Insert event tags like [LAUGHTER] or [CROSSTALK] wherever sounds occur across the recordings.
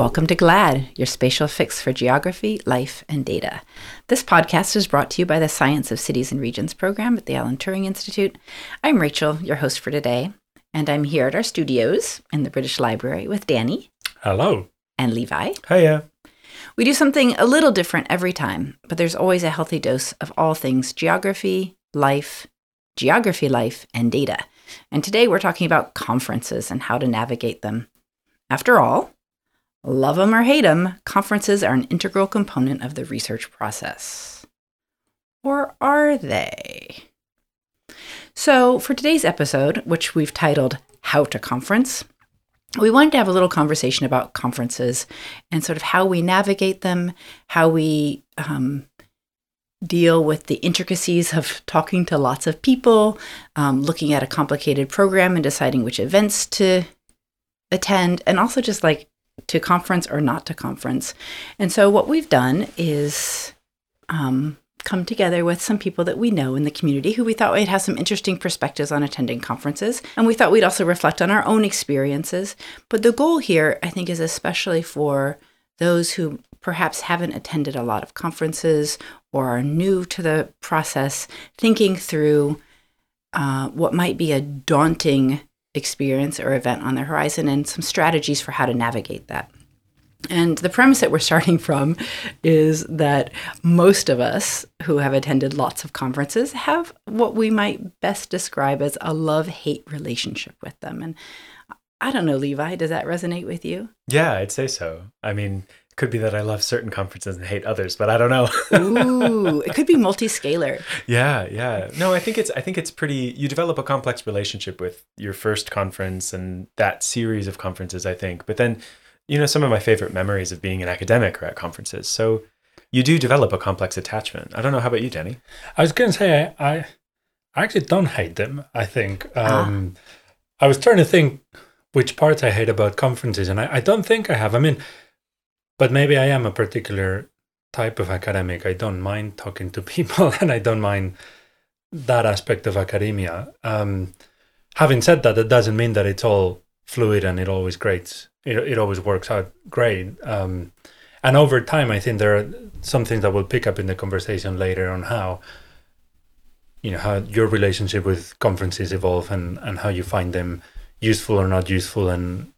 Welcome to GLAD, your spatial fix for geography, life, and data. This podcast is brought to you by the Science of Cities and Regions program at the Alan Turing Institute. I'm Rachel, your host for today, and I'm here at our studios in the British Library with Dani. Hello. And Levi. Hiya. We do something a little different every time, but there's always a healthy dose of all things geography, life, geography, life, and data. And today we're talking about conferences and how to navigate them. After all, love them or hate them, conferences are an integral component of the research process. Or are they? So, for today's episode, which we've titled How to Conference, we wanted to have a little conversation about conferences and sort of how we navigate them, how we um, deal with the intricacies of talking to lots of people, um, looking at a complicated program and deciding which events to attend, and also just like to conference or not to conference. And so, what we've done is um, come together with some people that we know in the community who we thought would have some interesting perspectives on attending conferences. And we thought we'd also reflect on our own experiences. But the goal here, I think, is especially for those who perhaps haven't attended a lot of conferences or are new to the process, thinking through uh, what might be a daunting experience or event on the horizon and some strategies for how to navigate that. And the premise that we're starting [LAUGHS] from is that most of us who have attended lots of conferences have what we might best describe as a love hate relationship with them. And I don't know, Levi, does that resonate with you? Yeah, I'd say so. I mean, could be that I love certain conferences and hate others, but I don't know. [LAUGHS] Ooh, it could be multi-scalar. Yeah, yeah. No, I think it's I think it's pretty you develop a complex relationship with your first conference and that series of conferences, I think. But then you know, some of my favorite memories of being an academic are at conferences. So you do develop a complex attachment. I don't know. How about you, Dani? I was going to say, I, I actually don't hate them. I think. Um, ah. I was trying to think which parts I hate about conferences, and I, I don't think I have. I mean, but maybe I am a particular type of academic. I don't mind talking to [LAUGHS] people, and I don't mind that aspect of academia. Um, having said that, that doesn't mean that it's all fluid and it always great it, it always works out great. Um, and over time, I think there are some things that we'll pick up in the conversation later on how you know how your relationship with conferences evolve and and how you find them useful or not useful and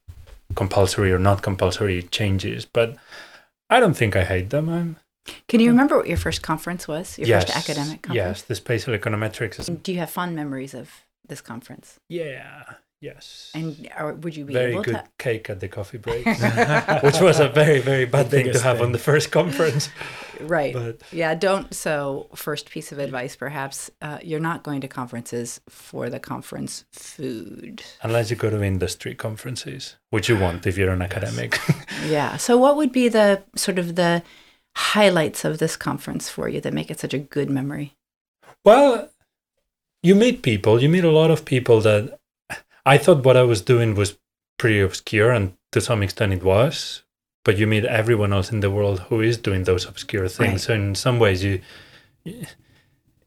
compulsory or not compulsory changes. But I don't think I hate them. I'm can you remember what your first conference was? Your yes, first academic conference? Yes, the spatial econometrics. Do you have fond memories of this conference? Yeah. Yes. And or would you be very able good to? cake at the coffee break, [LAUGHS] which was a very very bad thing to have thing. on the first conference. [LAUGHS] Right. But, yeah. Don't. So first piece of advice, perhaps uh, you're not going to conferences for the conference food. Unless you go to industry conferences, which you want if you're an academic. [LAUGHS] yeah. So what would be the sort of the highlights of this conference for you that make it such a good memory? Well, you meet people. You meet a lot of people that I thought what I was doing was pretty obscure, and to some extent it was. But you meet everyone else in the world who is doing those obscure things. Right. So in some ways, you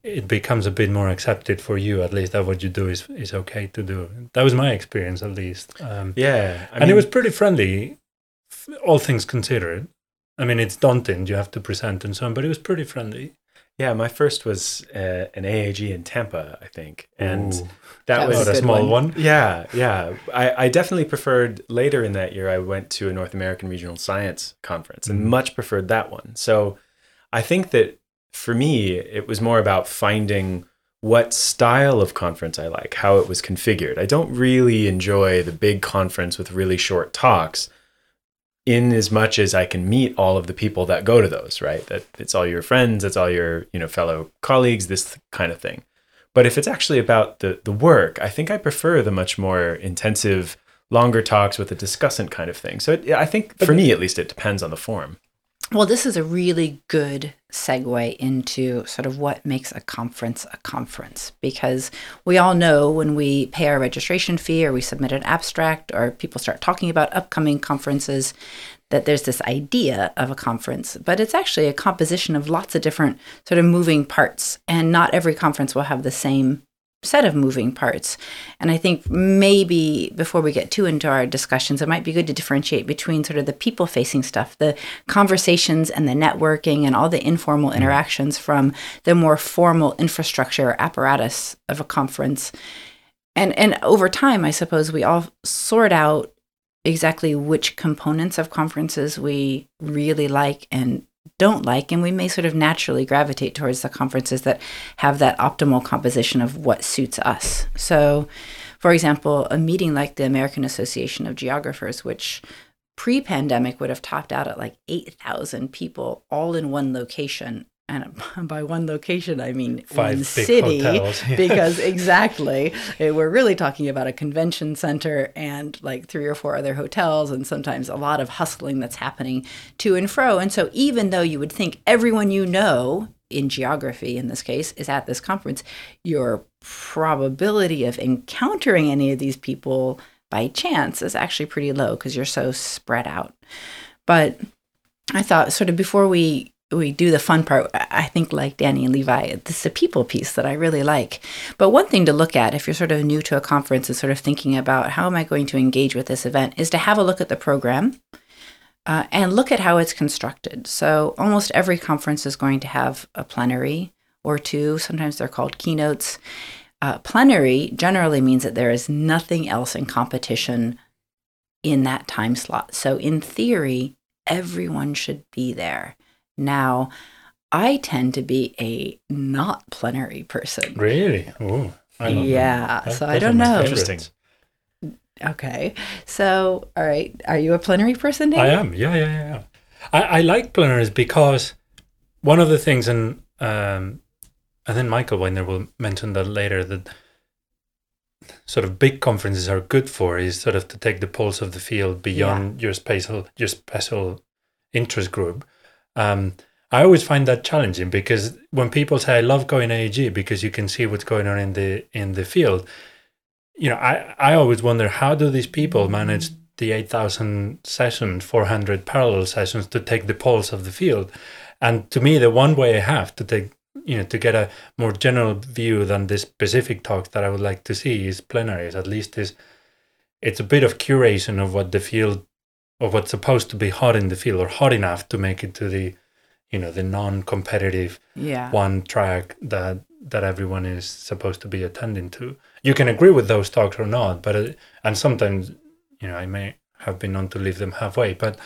it becomes a bit more accepted for you. At least that what you do is is okay to do. That was my experience, at least. Um, yeah, I and mean, it was pretty friendly, all things considered. I mean, it's daunting. You have to present and so on, but it was pretty friendly. Yeah, my first was uh, an AAG in Tampa, I think, and Ooh, that, that, was, a, small one. one. Yeah, yeah. I, I definitely preferred later in that year. I went to a North American Regional Science Conference and mm. much preferred that one. So I think that for me, it was more about finding what style of conference I like, how it was configured. I don't really enjoy the big conference with really short talks in as much as I can meet all of the people that go to those, right? That it's all your friends, it's all your, you know, fellow colleagues, this kind of thing. But if it's actually about the the work, I think I prefer the much more intensive, longer talks with a discussant kind of thing. So it, I think for me at least it depends on the form. Well, this is a really good segue into sort of what makes a conference a conference because we all know when we pay our registration fee or we submit an abstract or people start talking about upcoming conferences that there's this idea of a conference, but it's actually a composition of lots of different sort of moving parts, and not every conference will have the same set of moving parts. And I think maybe before we get too into our discussions, it might be good to differentiate between sort of the people facing stuff, the conversations and the networking and all the informal Mm-hmm. interactions from the more formal infrastructure apparatus of a conference. And and over time, I suppose we all sort out exactly which components of conferences we really like and don't like and we may sort of naturally gravitate towards the conferences that have that optimal composition of what suits us. So for example a meeting like the american association of geographers which pre-pandemic would have topped out at like 8000 people all in one location and [LAUGHS] by one location i mean Five one city hotels. because [LAUGHS] exactly eh, we're really talking about a convention center and like three or four other hotels and sometimes a lot of hustling that's happening to and fro and so even though you would think everyone you know in geography in this case is at this conference your probability of encountering any of these people by chance is actually pretty low because you're so spread out but i thought sort of before we we do the fun part. I think, like Dani and Levi, this is a people piece that I really like. But one thing to look at if you're sort of new to a conference and sort of thinking about how am I going to engage with this event is to have a look at the program uh, and look at how it's constructed. So, almost every conference is going to have a plenary or two. Sometimes they're called keynotes. Uh, plenary generally means that there is nothing else in competition in that time slot. So, in theory, everyone should be there. Now, I tend to be a not plenary person. Really? Oh, I love them. Yeah, That- so I don't know. Interesting. Okay. So, all right. Are you a plenary person, Dave? I am. Yeah, yeah, yeah. yeah. I, I like plenaries because one of the things, and um, I think Michael Widener will mention that later, that sort of big conferences are good for is sort of to take the pulse of the field beyond your spatial, your special interest group. Um, I always find that challenging because when people say I love going AAG because you can see what's going on in the in the field, you know, I, I always wonder how do these people manage the 8,000 sessions, 400 parallel sessions to take the pulse of the field. And to me, the one way I have to take, you know, to get a more general view than the specific talk that I would like to see is plenaries. At least is it's a bit of curation of what the field, of what's supposed to be hot in the field or hot enough to make it to the, you know, the non-competitive Yeah. one track that that everyone is supposed to be attending to. You can agree with those talks or not, but uh, and sometimes you know I may have been known to leave them halfway, but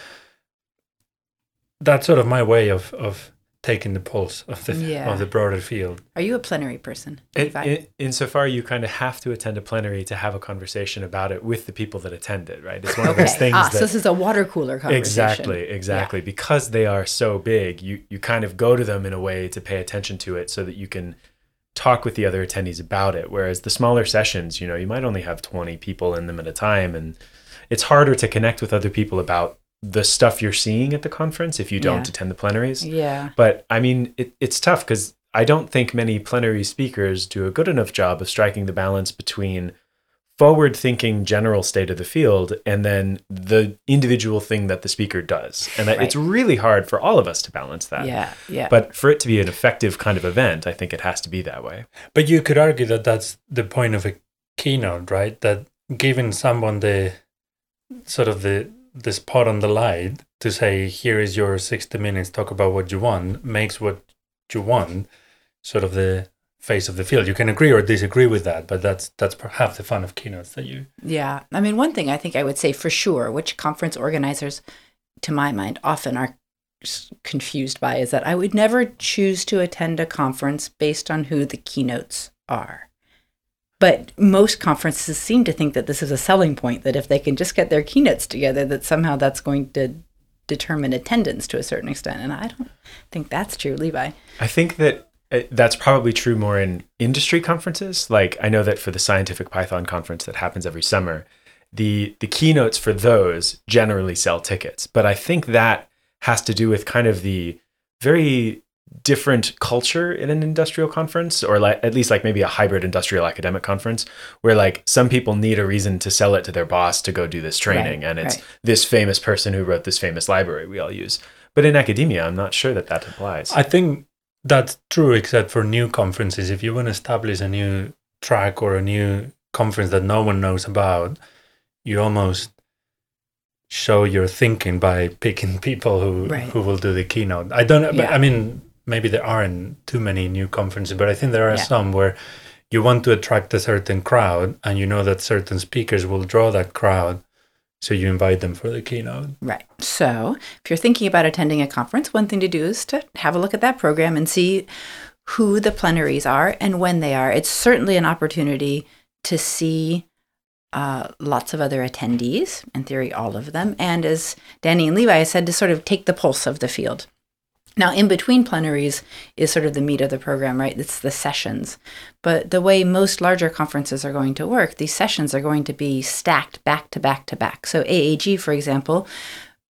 that's sort of my way of of taking the pulse of the Yeah. of the broader field. Are you a plenary person? In, in, insofar, you kind of have to attend a plenary to have a conversation about it with the people that attend it, right? It's one of okay. those things ah, that so this is a water cooler conversation. exactly, exactly, because they are so big, you you kind of go to them in a way to pay attention to it, so that you can talk with the other attendees about it. Whereas the smaller sessions, you know, you might only have twenty people in them at a time, and it's harder to connect with other people about the stuff you're seeing at the conference if you don't Yeah. attend the plenaries. Yeah. But I mean, it, it's tough because I don't think many plenary speakers do a good enough job of striking the balance between forward thinking general state of the field and then the individual thing that the speaker does. And Right. it's really hard for all of us to balance that. Yeah. Yeah. But for it to be an effective kind of event, I think it has to be that way. But you could argue that that's the point of a keynote, right? That giving someone the sort of the the spot on the light to say, "Here is your sixty minutes. Talk about what you want," makes what you want sort of the face of the field. You can agree or disagree with that, but that's that's perhaps the fun of keynotes that you. Yeah. I mean, one thing I think I would say for sure, which conference organizers, to my mind, often are confused by, is that I would never choose to attend a conference based on who the keynotes are. But most conferences seem to think that this is a selling point, that if they can just get their keynotes together, that somehow that's going to determine attendance to a certain extent. And I don't think that's true, Levi. I think that uh, that's probably true more in industry conferences. Like I know that for the Scientific Python conference that happens every summer, the the keynotes for those generally sell tickets. But I think that has to do with kind of the very different culture in an industrial conference or like at least like maybe a hybrid industrial academic conference where like some people need a reason to sell it to their boss to go do this training Right, and it's right. this famous person who wrote this famous library we all use but in academia i'm not sure that that applies I think that's true, except for new conferences. If you want to establish a new track or a new conference that no one knows about, you almost show your thinking by picking [LAUGHS] people who Right. who will do the keynote. I don't. But Yeah. I mean, maybe there aren't too many new conferences, but I think there are Yeah. some where you want to attract a certain crowd, and you know that certain speakers will draw that crowd, so you invite them for the keynote. Right. So, if you're thinking about attending a conference, one thing to do is to have a look at that program and see who the plenaries are and when they are. It's certainly an opportunity to see uh, lots of other attendees, in theory, all of them. And as Dani and Levi said, to sort of take the pulse of the field. Now, in between plenaries is sort of the meat of the program, right? It's the sessions. But the way most larger conferences are going to work, these sessions are going to be stacked back to back to back. So, AAG, for example,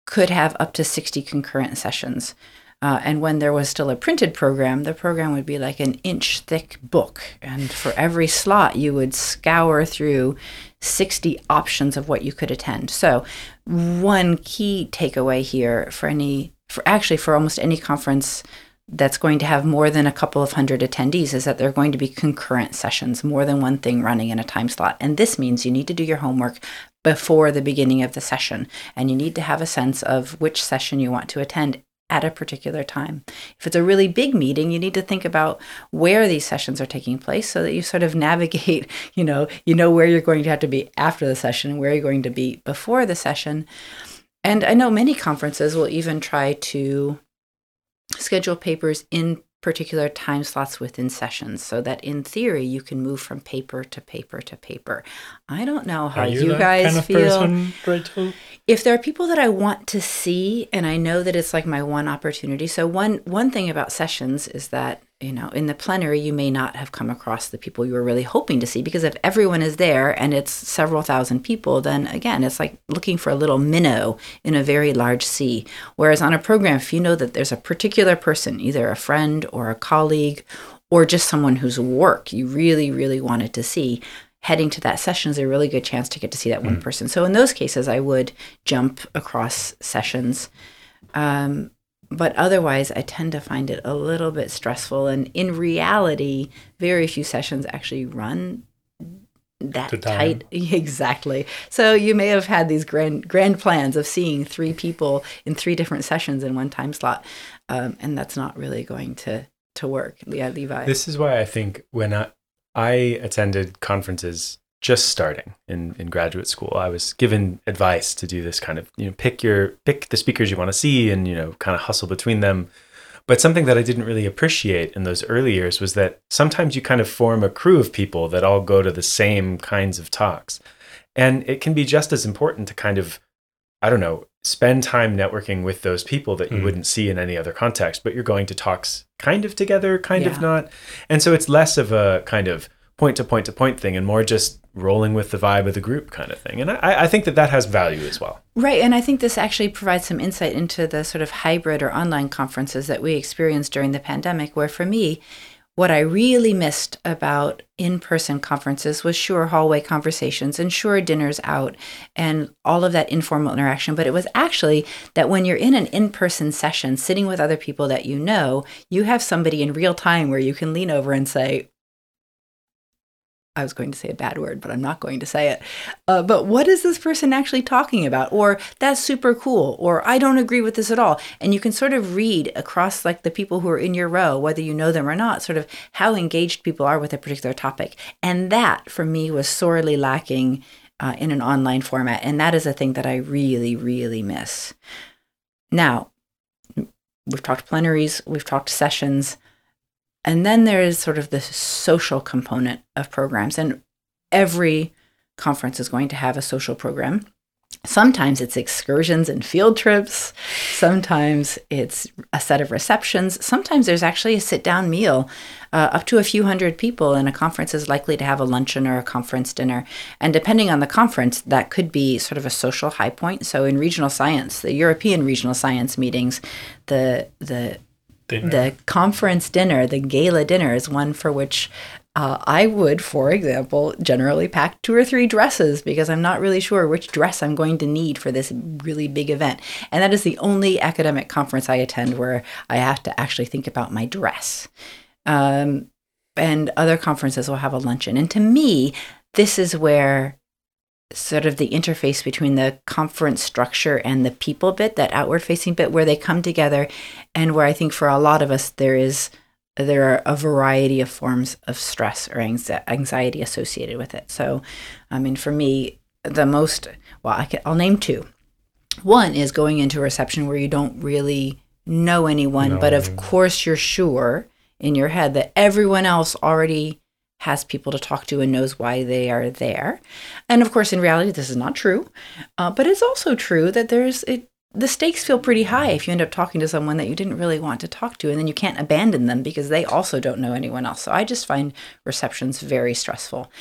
could have up to 60 concurrent sessions. Uh, and when there was still a printed program, the program would be like an inch thick book. And for every slot, you would scour through 60 options of what you could attend. So, one key takeaway here for any, for actually for almost any conference that's going to have more than a couple of hundred attendees is that they're going to be concurrent sessions, more than one thing running in a time slot. And this means you need to do your homework before the beginning of the session. And you need to have a sense of which session you want to attend at a particular time. If it's a really big meeting, you need to think about where these sessions are taking place so that you sort of navigate, [LAUGHS] you know, you know where you're going to have to be after the session, where you're going to be before the session. And I know many conferences will even try to schedule papers in particular time slots within sessions so that in theory you can move from paper to paper to paper. I don't know how Are you, you, guys kind of feel. person, If there are people that I want to see and I know that it's like my one opportunity. So one one thing about sessions is that, you know, in the plenary you may not have come across the people you were really hoping to see because if everyone is there and it's several thousand people, then again, it's like looking for a little minnow in a very large sea. Whereas on a program if you know that there's a particular person, either a friend or a colleague or just someone whose work you really really wanted to see, heading to that session is a really good chance to get to see that one person. So in those cases, I would jump across sessions. Um, but otherwise, I tend to find it a little bit stressful. And in reality, very few sessions actually run that tight. [LAUGHS] Exactly. So you may have had these grand grand plans of seeing three people in three different sessions in one time slot, um, and that's not really going to to work. Yeah, Levi. This is why I think when I, I attended conferences just starting in, in graduate school, I was given advice to do this kind of, you know, pick your pick the speakers you want to see and, you know, kind of hustle between them. But something that I didn't really appreciate in those early years was that sometimes you kind of form a crew of people that all go to the same kinds of talks. And it can be just as important to kind of, I don't know, spend time networking with those people that you Mm. wouldn't see in any other context, but you're going to talks kind of together, kind Yeah. of not. And so it's less of a kind of point to point to point thing and more just rolling with the vibe of the group kind of thing. And I, I think that that has value as well. Right. And I think this actually provides some insight into the sort of hybrid or online conferences that we experienced during the pandemic, where for me, what I really missed about in person conferences was sure hallway conversations and sure dinners out and all of that informal interaction. But it was actually that when you're in an in person session, sitting with other people that you know, you have somebody in real time where you can lean over and say, I was going to say a bad word, but I'm not going to say it. Uh, but what is this person actually talking about? Or that's super cool. Or I don't agree with this at all. And you can sort of read across like the people who are in your row, whether you know them or not, sort of how engaged people are with a particular topic. And that for me was sorely lacking uh, in an online format. And that is a thing that I really, really miss. Now, we've talked plenaries, we've talked sessions. And then there is sort of the social component of programs. And every conference is going to have a social program. Sometimes it's excursions and field trips. Sometimes it's a set of receptions. Sometimes there's actually a sit down meal. Uh, up to a few hundred people, and a conference is likely to have a luncheon or a conference dinner. And depending on the conference, that could be sort of a social high point. So in regional science, the European regional science meetings, the the Dinner. the conference dinner, the gala dinner, is one for which uh, I would, for example, generally pack two or three dresses because I'm not really sure which dress I'm going to need for this really big event. And that is the only academic conference I attend where I have to actually think about my dress. Um, and other conferences will have a luncheon. And to me, this is where sort of the interface between the conference structure and the people bit, that outward facing bit, where they come together, and where I think for a lot of us there is there are a variety of forms of stress or anxiety associated with it. So, I mean, for me, the most well, I can, I'll name two. One is going into a reception where you don't really know anyone, no. but of course you're sure in your head that everyone else already has people to talk to and knows why they are there. And of course, in reality, this is not true. Uh, but it's also true that there's it. The stakes feel pretty high if you end up talking to someone that you didn't really want to talk to, and then you can't abandon them because they also don't know anyone else. So I just find receptions very stressful.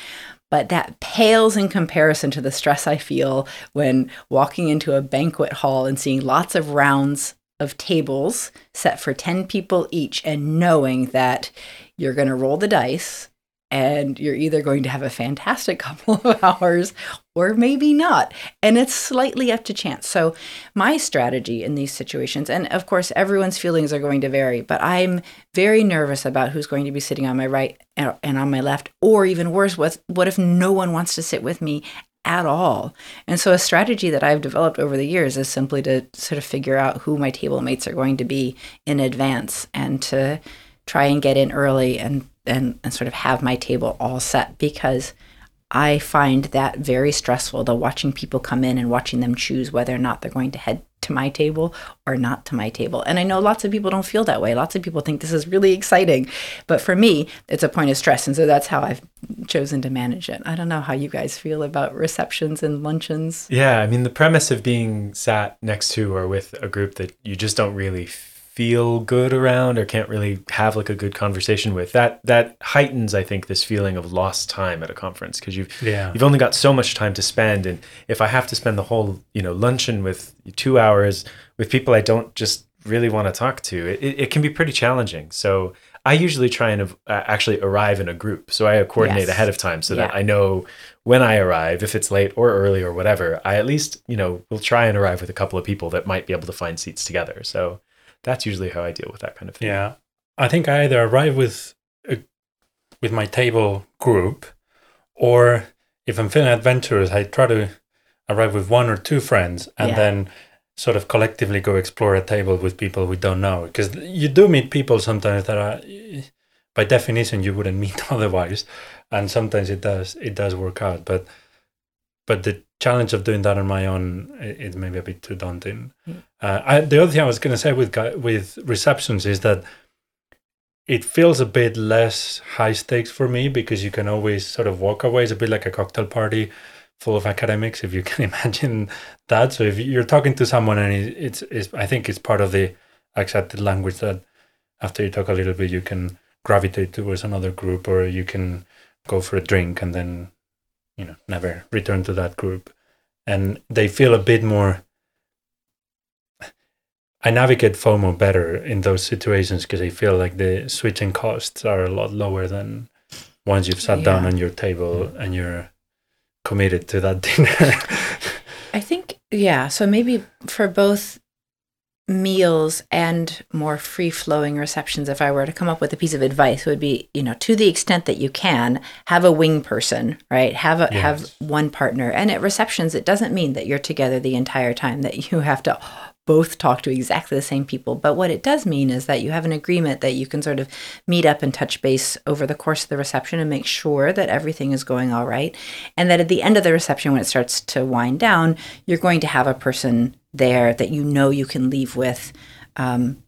But that pales in comparison to the stress I feel when walking into a banquet hall and seeing lots of rounds of tables set for 10 people each and knowing that you're going to roll the dice and you're either going to have a fantastic [LAUGHS] couple of hours or maybe not. And it's slightly up to chance. So, my strategy in these situations, and of course, everyone's feelings are going to vary, but I'm very nervous about who's going to be sitting on my right and on my left, or even worse, what, what if no one wants to sit with me at all. And so, a strategy that I've developed over the years is simply to sort of figure out who my table mates are going to be in advance and to try and get in early and, and, and sort of have my table all set because I find that very stressful, the watching people come in and watching them choose whether or not they're going to head to my table or not to my table. And I know lots of people don't feel that way. Lots of people think this is really exciting. But for me, it's a point of stress. And so that's how I've chosen to manage it. I don't know how you guys feel about receptions and luncheons. Yeah. I mean, the premise of being sat next to or with a group that you just don't really feel good around or can't really have like a good conversation with that that heightens i think this feeling of lost time at a conference because you've yeah. you've only got so much time to spend and if i have to spend the whole you know luncheon with two hours with people i don't just really want to talk to it, it can be pretty challenging so i usually try and uh, actually arrive in a group so i coordinate yes. ahead of time so yeah. that i know when i arrive if it's late or early or whatever i at least you know will try and arrive with a couple of people that might be able to find seats together so that's usually how I deal with that kind of thing. Yeah, I think I either arrive with a, with my table group, or if I'm feeling adventurous, I try to arrive with one or two friends, and yeah. then sort of collectively go explore a table with people we don't know. Because you do meet people sometimes that are, by definition, you wouldn't [LAUGHS] meet otherwise, and sometimes it does it does work out, but but the challenge of doing that on my own is maybe a bit too daunting. Mm. Uh, I, the other thing I was going to say with with receptions is that it feels a bit less high stakes for me because you can always sort of walk away. It's a bit like a cocktail party full of academics, if you [LAUGHS] can imagine that. So if you're talking to someone and it's, it's I think it's part of the accepted language that after you talk a little bit, you can gravitate towards another group or you can go for a drink and then you know never return to that group and they feel a bit more I navigate FOMO better in those situations because I feel like the switching costs are a lot lower than once you've sat yeah. down on your table and you're committed to that [LAUGHS] dinner. I think, yeah. So maybe for both meals and more free flowing receptions, if I were to come up with a piece of advice, would be, you know, to the extent that you can, have a wing person, right? Have a yes. have one partner. And at receptions, it doesn't mean that you're together the entire time, that you have to both talk to exactly the same people. But what it does mean is that you have an agreement that you can sort of meet up and touch base over the course of the reception and make sure that everything is going all right. And that at the end of the reception, when it starts to wind down, you're going to have a person there that you know you can leave with. Um,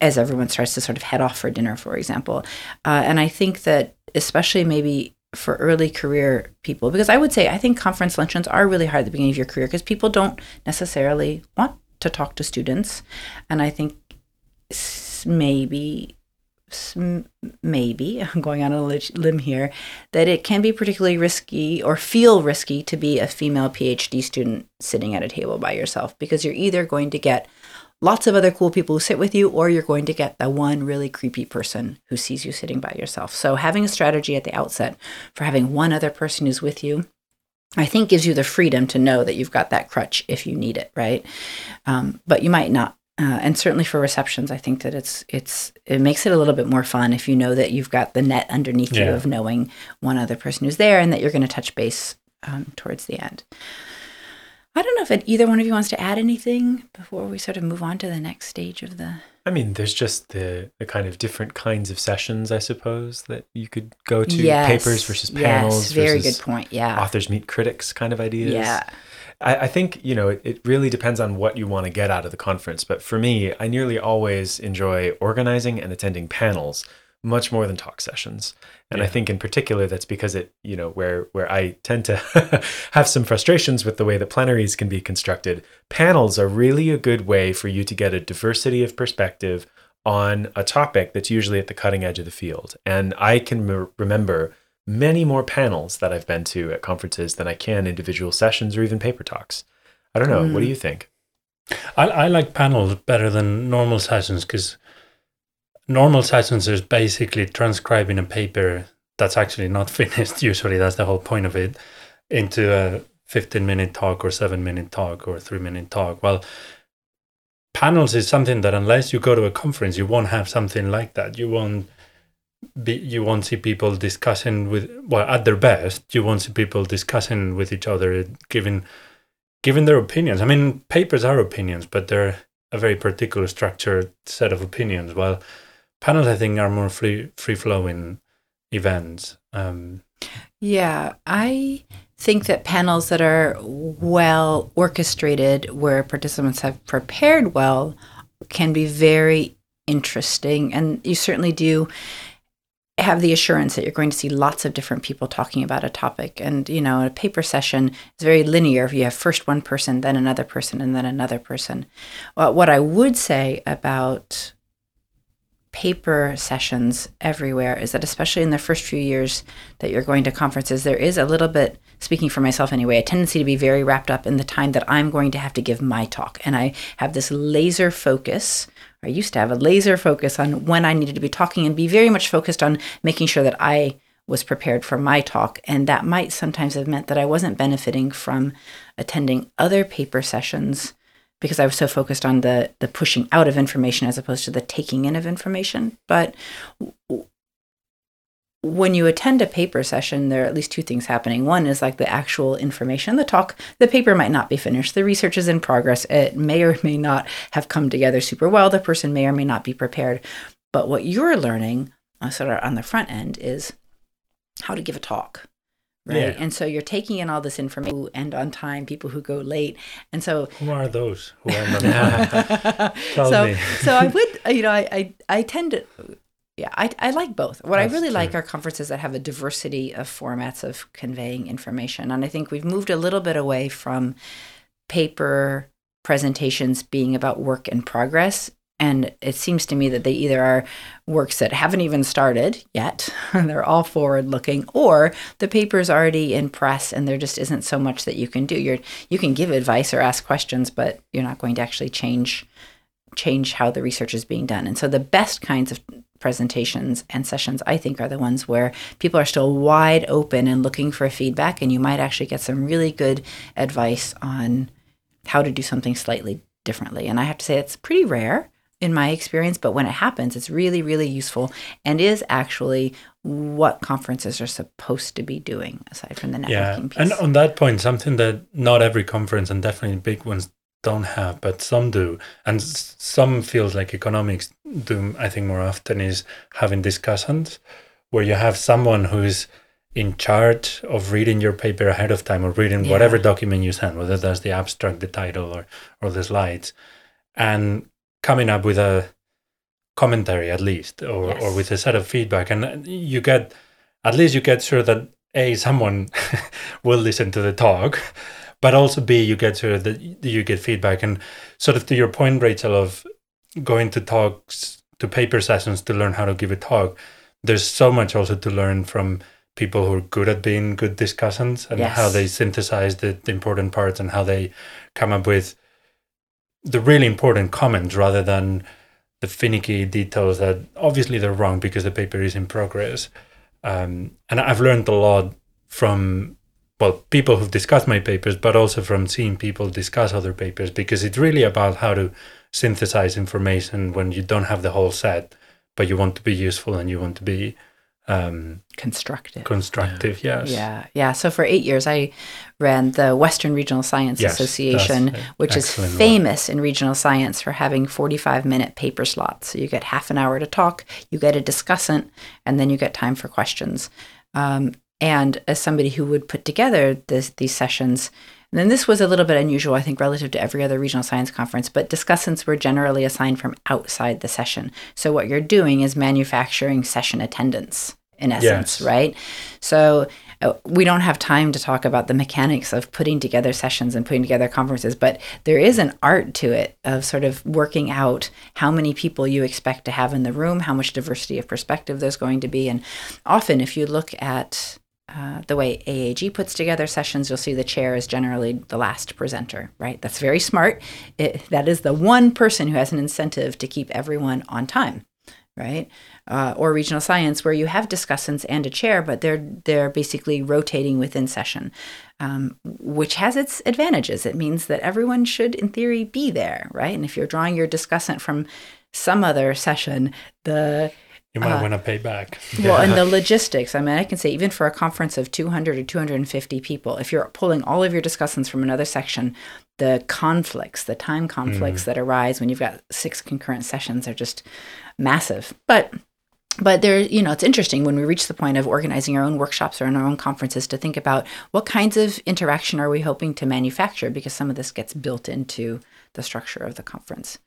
as everyone starts to sort of head off for dinner, for example. Uh, and I think that, especially maybe for early career people, because I would say I think conference luncheons are really hard at the beginning of your career because people don't necessarily want to talk to students. And I think maybe, maybe, [LAUGHS] I'm going on a limb here, that it can be particularly risky or feel risky to be a female PhD student sitting at a table by yourself because you're either going to get lots of other cool people who sit with you, or you're going to get the one really creepy person who sees you sitting by yourself. So, having a strategy at the outset for having one other person who's with you I think gives you the freedom to know that you've got that crutch if you need it, right? Um, but you might not uh, and certainly for receptions, I think that it's it's it makes it a little bit more fun if you know that you've got the net underneath you of knowing one other person who's there and that you're going to touch base um, towards the end. I don't know if it, either one of you wants to add anything before we sort of move on to the next stage of the. I mean, there's just the, the kind of different kinds of sessions, I suppose, that you could go to Yes, papers versus panels Yes, very versus good point. Yeah. authors meet critics kind of ideas. Yeah. I, I think, you know, it, it really depends on what you want to get out of the conference. But for me, I nearly always enjoy organizing and attending panels much more than talk sessions. And I think in particular that's because it, you know, where where I tend to [LAUGHS] have some frustrations with the way that plenaries can be constructed, panels are really a good way for you to get a diversity of perspective on a topic that's usually at the cutting edge of the field. And I can me- remember many more panels that I've been to at conferences than I can individual sessions or even paper talks. I don't know. What do Mm. you think? I, I like panels better than normal sessions because normal sessions is basically transcribing a paper that's actually not [LAUGHS] finished. Usually, that's the whole point of it into a 15 minute talk or seven minute talk or three minute talk. Well, panels is something that unless you go to a conference, you won't have something like that. You won't be, you won't see people discussing with, well, at their best, you won't see people discussing with each other, giving giving their opinions. I mean, papers are opinions, but they're a very particular structured set of opinions. While panels, I think, are more free free flowing events. Um, Yeah, I think that panels that are well orchestrated, where participants have prepared well, can be very interesting. And you certainly do have the assurance that you're going to see lots of different people talking about a topic. And, you know, a paper session is very linear. You have first one person, then another person, and then another person. Well, what I would say about paper sessions everywhere is that especially in the first few years that you're going to conferences there is a little bit speaking for myself anyway a tendency to be very wrapped up in the time that i'm going to have to give my talk and i have this laser focus i used to have a laser focus on when i needed to be talking and be very much focused on making sure that i was prepared for my talk and that might sometimes have meant that i wasn't benefiting from attending other paper sessions because I was so focused on the the pushing out of information as opposed to the taking in of information. But when you attend a paper session, there are at least two things happening. One is like the actual information, the talk. The paper might not be finished. The research is in progress. It may or may not have come together super well. The person may or may not be prepared. But what you're learning, uh, sort of on the front end, is how to give a talk. Right. Yeah. And so you're taking in all this information who end on time, people who go late. And so who are those? Who are? [LAUGHS] [LAUGHS] Tell so, me. so I [LAUGHS] would, you know, I, I, I tend to, yeah, I, I like both. What I really true. like are conferences that have a diversity of formats of conveying information. And I think we've moved a little bit away from paper presentations being about work in progress. And it seems to me that they either are works that haven't even started yet, and [LAUGHS] they're all forward looking, or the paper's already in press and there just isn't so much that you can do. You're you can give advice or ask questions, but you're not going to actually change change how the research is being done. And so the best kinds of presentations and sessions I think are the ones where people are still wide open and looking for feedback and you might actually get some really good advice on how to do something slightly differently. And I have to say it's pretty rare in my experience, but when it happens, it's really, really useful and is actually what conferences are supposed to be doing aside from the networking yeah, piece. and on that point, something that not every conference and definitely big ones don't have, but some do, and some feels like economics do. I think more often is having discussions where you have someone who's in charge of reading your paper ahead of time or reading whatever document you send, whether that's the abstract, the title, or or the slides, and coming up with a commentary at least, or or with a set of feedback, and you get at least you get sure that a someone [LAUGHS] will listen to the talk, but also b you get sure that you get feedback, and sort of to your point, Rachel, of going to talks to paper sessions to learn how to give a talk. There's so much also to learn from people who are good at being good discussants and how they synthesize the, the important parts and how they come up with the really important comments rather than the finicky details that obviously they're wrong because the paper is in progress. Um, and I've learned a lot from well people who've discussed my papers, but also from seeing people discuss other papers because it's really about how to synthesize information when you don't have the whole set, but you want to be useful and you want to be um, constructive. Constructive, yeah. yes. Yeah, yeah. So for eight years, I ran the Western Regional Science yes, Association, which is famous one. in regional science for having 45 minute paper slots. So you get half an hour to talk, you get a discussant, and then you get time for questions. Um, and as somebody who would put together this, these sessions, and then this was a little bit unusual, I think, relative to every other regional science conference, but discussants were generally assigned from outside the session. So what you're doing is manufacturing session attendance in essence, yes. right? So uh, we don't have time to talk about the mechanics of putting together sessions and putting together conferences, but there is an art to it of sort of working out how many people you expect to have in the room, how much diversity of perspective there's going to be. And often, if you look at uh, the way AAG puts together sessions, you'll see the chair is generally the last presenter, right? That's very smart. It, that is the one person who has an incentive to keep everyone on time, right? Uh, or regional science, where you have discussants and a chair, but they're they're basically rotating within session, um, which has its advantages. It means that everyone should, in theory, be there, right? And if you're drawing your discussant from some other session, the you might uh, want to pay back. Well, and the [LAUGHS] logistics. I mean, I can say even for a conference of 200 or 250 people, if you're pulling all of your discussants from another section, the conflicts, the time conflicts mm. that arise when you've got six concurrent sessions are just massive. But but there, you know, it's interesting when we reach the point of organizing our own workshops or in our own conferences to think about what kinds of interaction are we hoping to manufacture because some of this gets built into the structure of the conference.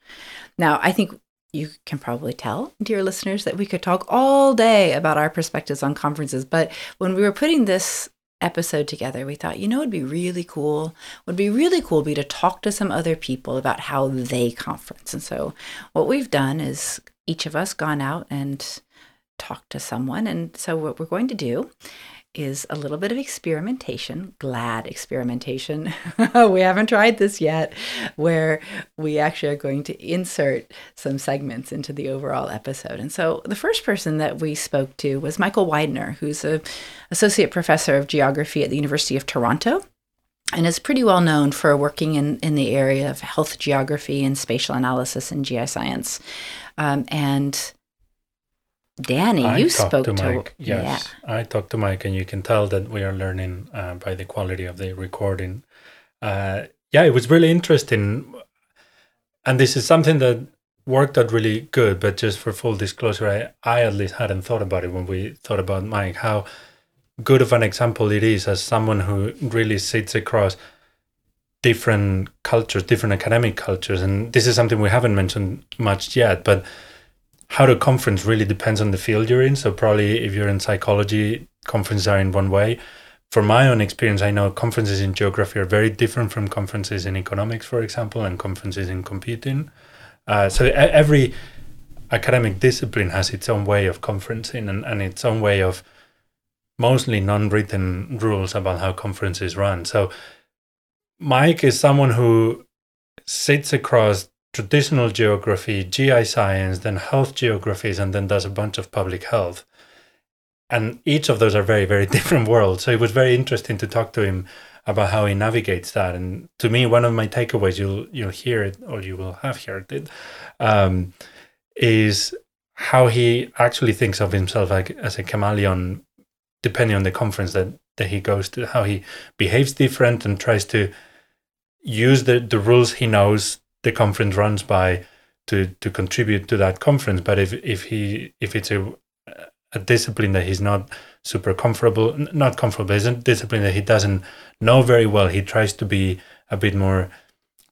Now, I think you can probably tell, dear listeners, that we could talk all day about our perspectives on conferences. But when we were putting this episode together, we thought, you know, it'd be really cool. Would be really cool be to talk to some other people about how they conference. And so, what we've done is each of us gone out and talked to someone. And so, what we're going to do is a little bit of experimentation, glad experimentation. [LAUGHS] we haven't tried this yet, where we actually are going to insert some segments into the overall episode. And so the first person that we spoke to was Michael Widener, who's an associate professor of geography at the University of Toronto and is pretty well known for working in, in the area of health geography and spatial analysis and GI science. Um, and Dani, I you spoke to Mike. To, yes, yeah. I talked to Mike, and you can tell that we are learning uh, by the quality of the recording. Uh, yeah, it was really interesting, and this is something that worked out really good. But just for full disclosure, I, I at least hadn't thought about it when we thought about Mike. How good of an example it is as someone who really sits across different cultures, different academic cultures, and this is something we haven't mentioned much yet, but how to conference really depends on the field you're in. So probably if you're in psychology, conferences are in one way. From my own experience, I know conferences in geography are very different from conferences in economics, for example, and conferences in computing. Uh, so every academic discipline has its own way of conferencing and, and its own way of mostly non-written rules about how conferences run. So Mike is someone who sits across traditional geography, GI science, then health geographies, and then does a bunch of public health. And each of those are very, very [LAUGHS] different worlds. So it was very interesting to talk to him about how he navigates that. And to me, one of my takeaways, you'll you'll hear it or you will have heard it, um, is how he actually thinks of himself like as a chameleon, depending on the conference that, that he goes to, how he behaves different and tries to use the, the rules he knows the conference runs by to to contribute to that conference. But if if he if it's a a discipline that he's not super comfortable, not comfortable, is a discipline that he doesn't know very well, he tries to be a bit more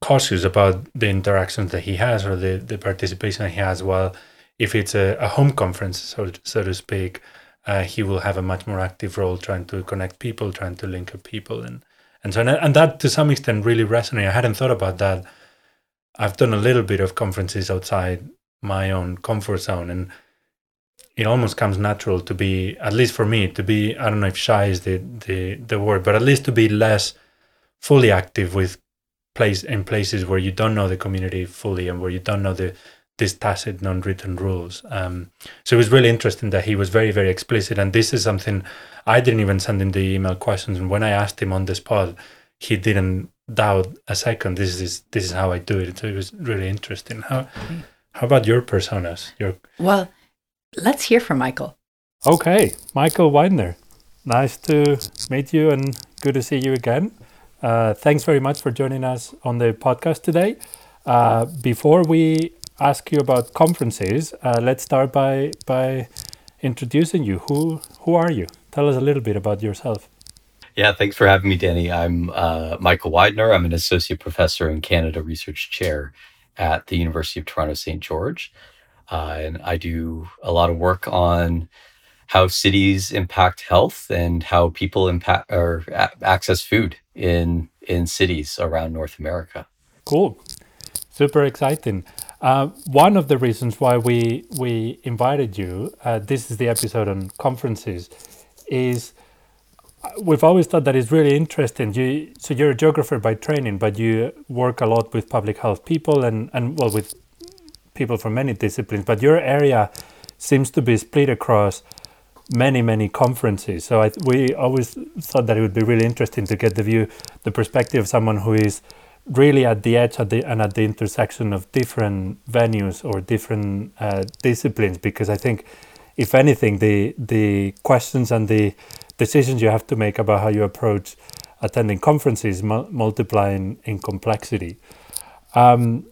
cautious about the interactions that he has or the, the participation he has. Well, if it's a, a home conference, so, so to speak, uh, he will have a much more active role trying to connect people, trying to link up people. And, and so, and that to some extent really resonated. I hadn't thought about that I've done a little bit of conferences outside my own comfort zone, and it almost comes natural to be, at least for me, to be. I don't know if shy is the the, the word, but at least to be less fully active with place in places where you don't know the community fully and where you don't know the these tacit non-written rules. Um, so it was really interesting that he was very very explicit, and this is something I didn't even send him the email questions. And when I asked him on the spot, he didn't doubt a second. This is this is how I do it. So it was really interesting. How how about your personas? Your well, let's hear from Michael. Okay, Michael Widener. Nice to meet you and good to see you again. Uh, thanks very much for joining us on the podcast today. Uh, before we ask you about conferences, uh, let's start by by introducing you. Who who are you? Tell us a little bit about yourself. Yeah, thanks for having me, Dani. I'm uh, Michael Widener. I'm an associate professor and Canada Research Chair at the University of Toronto St. George. Uh, and I do a lot of work on how cities impact health and how people impact or a- access food in in cities around North America. Cool, super exciting. Uh, one of the reasons why we we invited you, uh, this is the episode on conferences, is we've always thought that it's really interesting. You so you're a geographer by training, but you work a lot with public health people and and well with people from many disciplines. But your area seems to be split across many many conferences. So I, we always thought that it would be really interesting to get the view, the perspective of someone who is really at the edge at the, and at the intersection of different venues or different uh, disciplines. Because I think, if anything, the the questions and the decisions you have to make about how you approach attending conferences mu- in, in complexity. Um,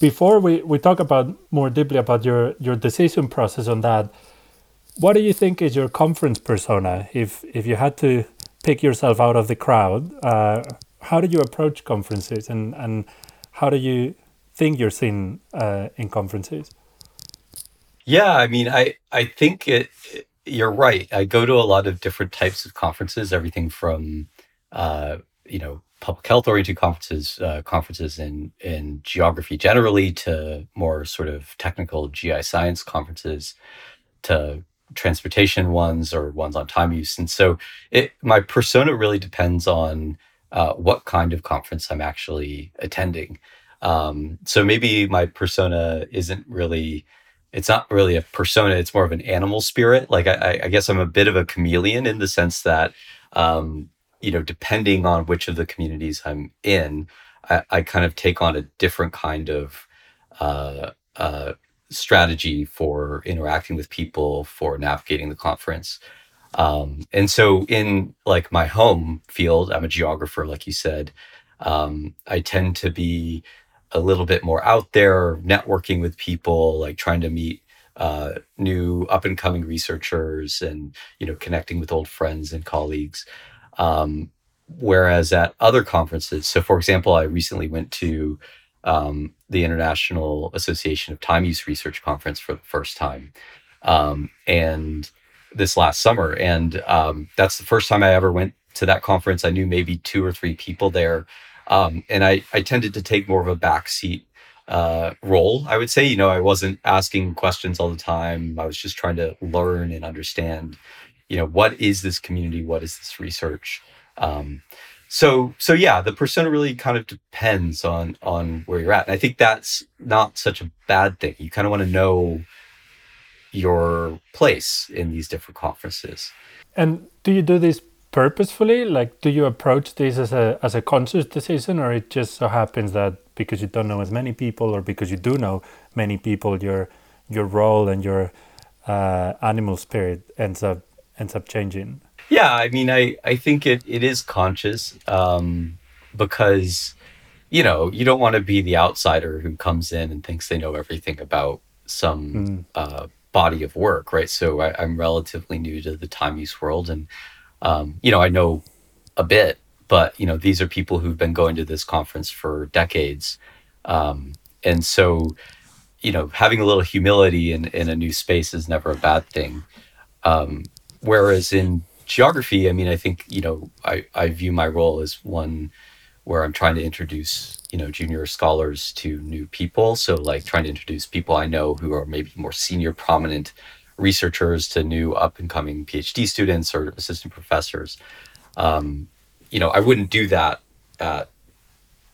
before we, we talk about more deeply about your, your decision process on that, what do you think is your conference persona? If if you had to pick yourself out of the crowd, uh, how do you approach conferences, and and how do you think you're seen uh, in conferences? Yeah, I mean, I I think it. You're right. I go to a lot of different types of conferences. Everything from, uh, you know, public health oriented conferences, uh, conferences in in geography generally, to more sort of technical GI science conferences, to transportation ones or ones on time use. And so, it my persona really depends on uh, what kind of conference I'm actually attending. Um, so maybe my persona isn't really it's not really a persona it's more of an animal spirit. Like i, I guess i'm a bit of a chameleon in the sense that um, you know depending on which of the communities i'm in i, I kind of take on a different kind of uh, uh, strategy for interacting with people for navigating the conference. Um, and so in like my home field i'm a geographer like you said um, i tend to be a little bit more out there, networking with people, like trying to meet uh, new up and coming researchers and you know connecting with old friends and colleagues. Um, whereas at other conferences, so for example, I recently went to um, the International Association of Time Use Research conference for the first time, um, and this last summer, and um, that's the first time I ever went to that conference. I knew maybe two or three people there um, and I, I tended to take more of a backseat uh, role, I would say. You know, I wasn't asking questions all the time. I was just trying to learn and understand, you know, what is this community? What is this research? Um, so so yeah, the persona really kind of depends on on where you're at. And I think that's not such a bad thing. You kind of want to know your place in these different conferences. And do you do this purposefully? Like, do you approach this as a as a conscious decision, or it just so happens that because you don't know as many people, or because you do know many people, your your role and your uh, animal spirit ends up ends up changing? Yeah, I mean, I I think it it is conscious um, because you know you don't want to be the outsider who comes in and thinks they know everything about some mm. uh, body of work, right? So I, I'm relatively new to the time use world and um, you know, I know a bit, but you know, these are people who've been going to this conference for decades, um, and so you know, having a little humility in in a new space is never a bad thing. Um, whereas in geography, I mean, I think you know, I I view my role as one where I'm trying to introduce you know junior scholars to new people. So like trying to introduce people I know who are maybe more senior, prominent researchers to new up and coming PhD students or assistant professors. Um, you know, I wouldn't do that at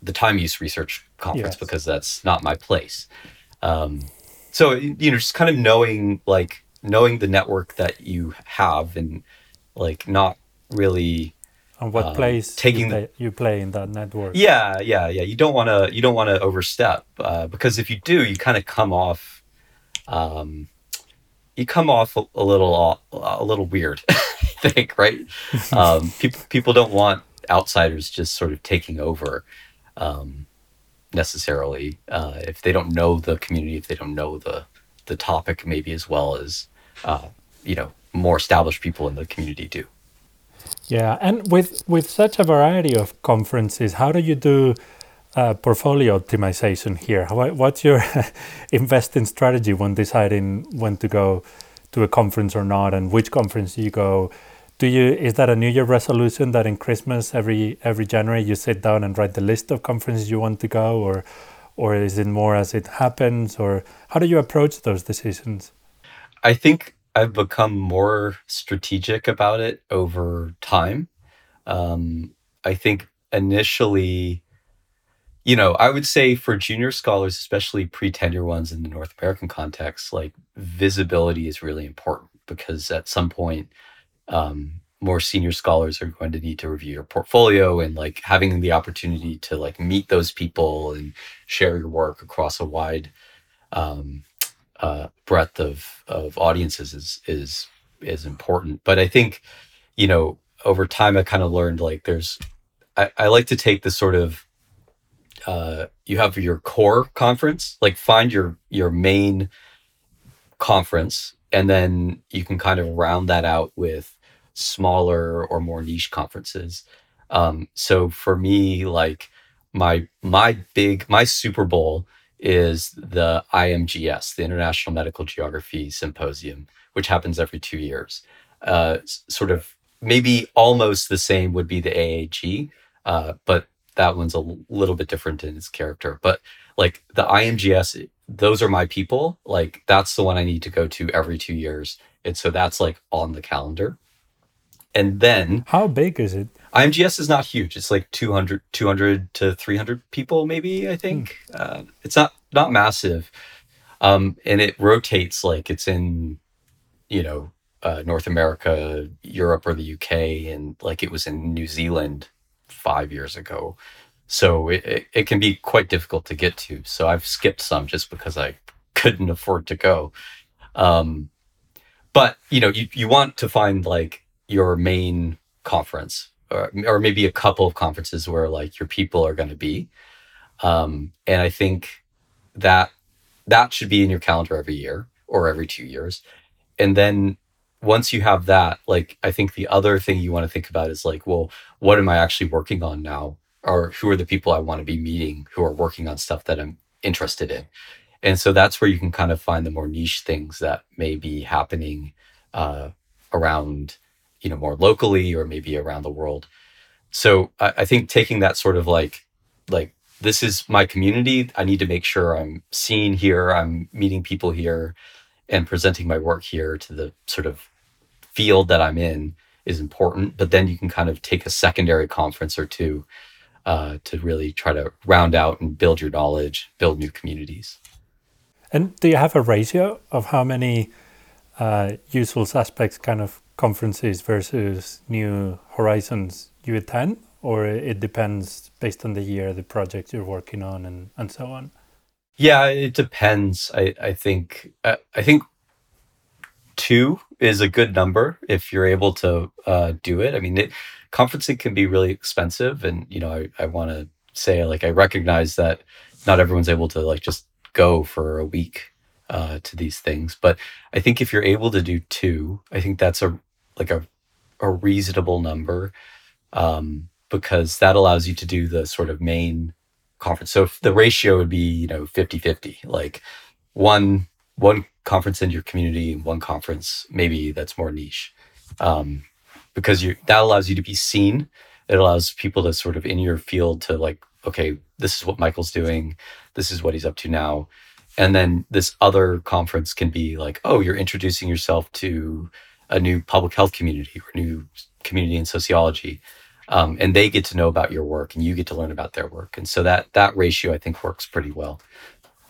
the time use research conference yes. because that's not my place. Um, so you know, just kind of knowing like knowing the network that you have and like not really and what um, place taking you the- play, you play in that network. Yeah, yeah, yeah. You don't want to you don't want to overstep uh, because if you do, you kind of come off, um, you come off a, a little a little weird. [LAUGHS] I think right. [LAUGHS] um, people people don't want outsiders just sort of taking over um, necessarily uh, if they don't know the community, if they don't know the the topic maybe as well as uh, you know more established people in the community do. Yeah, and with with such a variety of conferences, how do you do uh, portfolio optimization here? What's your [LAUGHS] investing strategy when deciding when to go to a conference or not, and which conference you go? Do you is that a New Year resolution that in Christmas every every January you sit down and write the list of conferences you want to go, or or is it more as it happens, or how do you approach those decisions? I think I've become more strategic about it over time. Um, I think initially, you know, I would say for junior scholars, especially pre tenure ones in the North American context, like visibility is really important because at some point, um, more senior scholars are going to need to review your portfolio and like having the opportunity to like meet those people and share your work across a wide um, uh, breadth of of audiences is is is important. But I think, you know, over time I kind of learned like there's I, I like to take the sort of uh, you have your core conference, like find your your main conference, and then you can kind of round that out with smaller or more niche conferences. Um, so for me, like my my big my Super Bowl is the IMGS, the International Medical Geography Symposium, which happens every two years. Uh, sort of maybe almost the same would be the AAG, uh, but that one's a little bit different in its character. But like the IMGS, those are my people. Like that's the one I need to go to every two years. And so that's like on the calendar. And then How big is it? IMGS is not huge. It's like 200, 200 to 300 people, maybe, I think. Uh, it's not, not massive. Um, and it rotates like it's in, you know, uh, North America, Europe, or the UK, and like it was in New Zealand five years ago. So it, it, can be quite difficult to get to. So I've skipped some just because I [LAUGHS] couldn't afford to go. Um, but you know, you, you want to find like your main conference or, or maybe a couple of conferences where like your people are going to be. Um, and I think that that should be in your calendar every year or every two years. And then once you have that, like I think the other thing you want to think about is like, well, what am I actually working on now? Or who are the people I want to be meeting who are working on stuff that I'm interested in? And so that's where you can kind of find the more niche things that may be happening uh, around, you know, more locally or maybe around the world. So I, I think taking that sort of like, like this is my community. I need to make sure I'm seen here. I'm meeting people here, and presenting my work here to the sort of field that I'm in is important. But then you can kind of take a secondary conference or two uh, to really try to round out and build your knowledge, build new communities. And do you have a ratio of how many uh, suspects kind of conferences versus new horizons you attend? Or it depends based on the year, the project you're working on, and, and so on? Yeah, it depends. I I think uh, I think two is a good number if you're able to uh, do it. I mean, it, conferencing can be really expensive, and you know, I I want to say like I recognize that not everyone's able to like just go for a week uh, to these things, but I think if you're able to do two, I think that's a like a a reasonable number um, because that allows you to do the sort of main conference. So the ratio would be, you know, 50-50, like one one conference in your community and one conference maybe that's more niche. Um, because you that allows you to be seen. It allows people to sort of in your field to like, okay, this is what Michael's doing, this is what he's up to now. And then this other conference can be like, oh, you're introducing yourself to a new public health community or new community in sociology. Um, and they get to know about your work and you get to learn about their work. And so that that ratio I think works pretty well.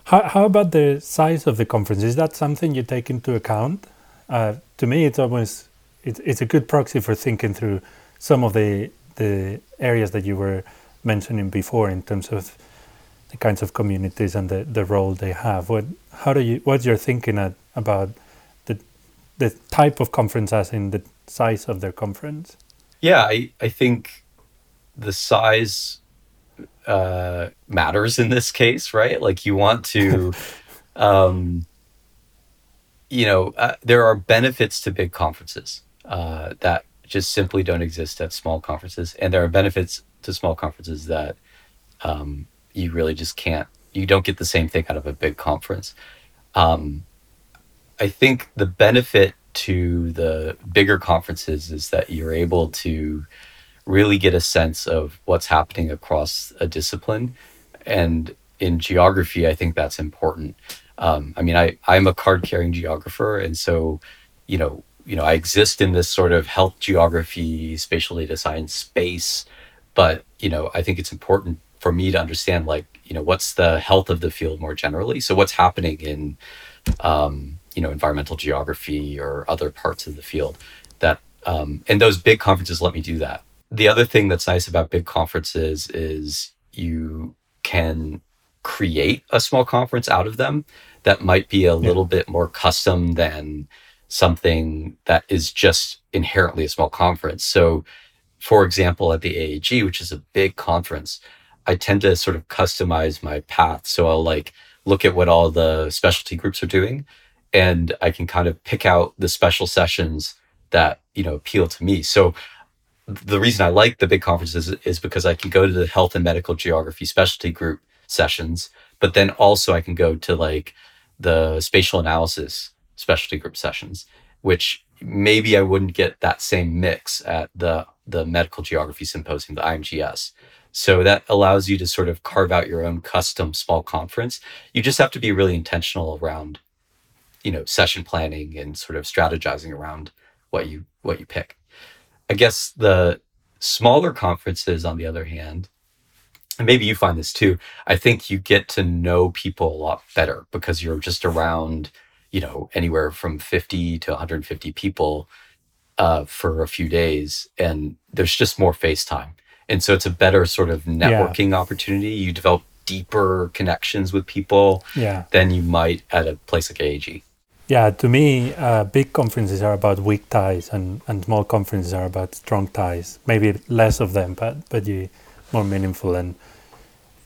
How, how about the size of the conference? Is that something you take into account? Uh, to me, it's almost it's, it's a good proxy for thinking through some of the the areas that you were mentioning before in terms of the kinds of communities and the, the role they have. What how do you what's your thinking at, about the the type of conference as in the size of their conference? Yeah, I, I think the size uh, matters in this case, right? Like you want to, [LAUGHS] um, you know, uh, there are benefits to big conferences uh, that just simply don't exist at small conferences, and there are benefits to small conferences that um, you really just can't. You don't get the same thing out of a big conference. Um, I think the benefit to the bigger conferences is that you're able to really get a sense of what's happening across a discipline. And in geography, I think that's important. Um, I mean, I, I'm a card carrying geographer. And so, you know, you know, I exist in this sort of health geography, spatial data science space. But, you know, I think it's important for me to understand, like, you know, what's the health of the field more generally. So what's happening in, um, you know, environmental geography or other parts of the field that, um, and those big conferences let me do that the other thing that's nice about big conferences is you can create a small conference out of them that might be a yeah. little bit more custom than something that is just inherently a small conference. So, for example, at the AAG, which is a big conference, I tend to sort of customize my path. So I'll like look at what all the specialty groups are doing and I can kind of pick out the special sessions that, you know, appeal to me. So the reason I like the big conferences is because I can go to the health and medical geography specialty group sessions, but then also I can go to like the spatial analysis specialty group sessions, which maybe I wouldn't get that same mix at the the medical geography symposium, the IMGS. So that allows you to sort of carve out your own custom small conference. You just have to be really intentional around, you know, session planning and sort of strategizing around what you what you pick. I guess the smaller conferences, on the other hand, and maybe you find this too, I think you get to know people a lot better because you're just around, you know, anywhere from 50 to 150 people uh, for a few days. And there's just more FaceTime. And so it's a better sort of networking yeah. opportunity. You develop deeper connections with people yeah. than you might at a place like AAG. Yeah, to me, uh, big conferences are about weak ties, and, and small conferences are about strong ties. Maybe less of them, but but you, more meaningful. And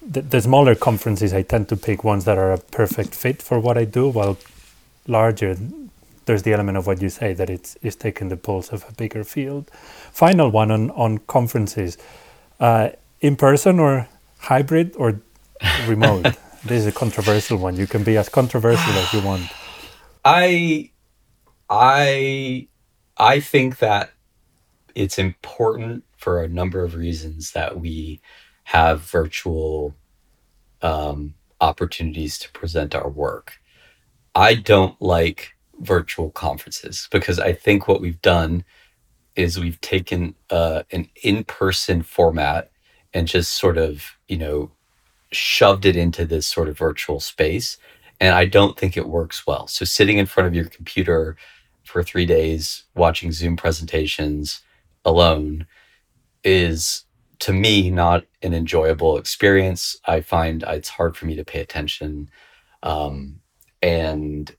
the, the smaller conferences, I tend to pick ones that are a perfect fit for what I do. While larger, there's the element of what you say that it's it's taking the pulse of a bigger field. Final one on on conferences, uh, in person or hybrid or remote. [LAUGHS] this is a controversial one. You can be as controversial as you want. I I I think that it's important for a number of reasons that we have virtual um, opportunities to present our work. I don't like virtual conferences because I think what we've done is we've taken uh, an in-person format and just sort of you know shoved it into this sort of virtual space and I don't think it works well. So sitting in front of your computer for three days watching Zoom presentations alone is to me not an enjoyable experience. I find it's hard for me to pay attention. Um, and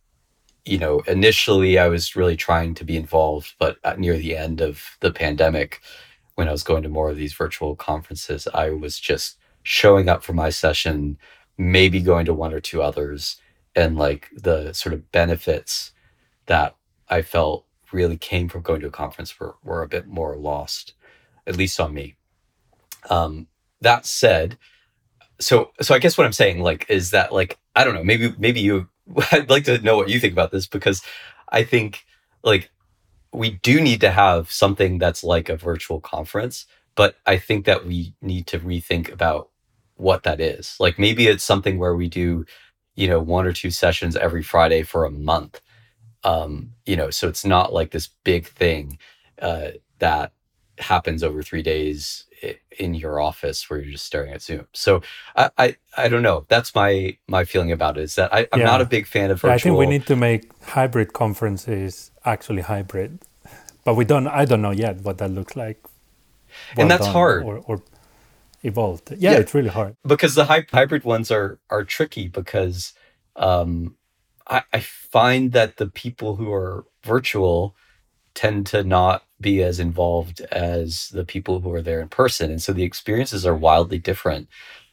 you know, initially I was really trying to be involved, but near the end of the pandemic, when I was going to more of these virtual conferences, I was just showing up for my session, maybe going to one or two others, and like the sort of benefits that I felt really came from going to a conference were, were a bit more lost, at least on me. Um, that said, so so I guess what I'm saying like is that like I don't know maybe maybe you [LAUGHS] I'd like to know what you think about this because I think like we do need to have something that's like a virtual conference, but I think that we need to rethink about what that is. Like maybe it's something where we do you know, one or two sessions every Friday for a month. Um, you know, so it's not like this big thing uh, that happens over three days in your office where you're just staring at Zoom. So I, I, I don't know. That's my my feeling about it. Is that I, am yeah. not a big fan of virtual. Yeah, I think we need to make hybrid conferences actually hybrid, but we don't. I don't know yet what that looks like. well and that's hard or, or evolved. Yeah, Yeah. it's really hard. because the hy- hybrid ones are are tricky because um, I, I find that the people who are virtual tend to not be as involved as the people who are there in person, and so the experiences are wildly different.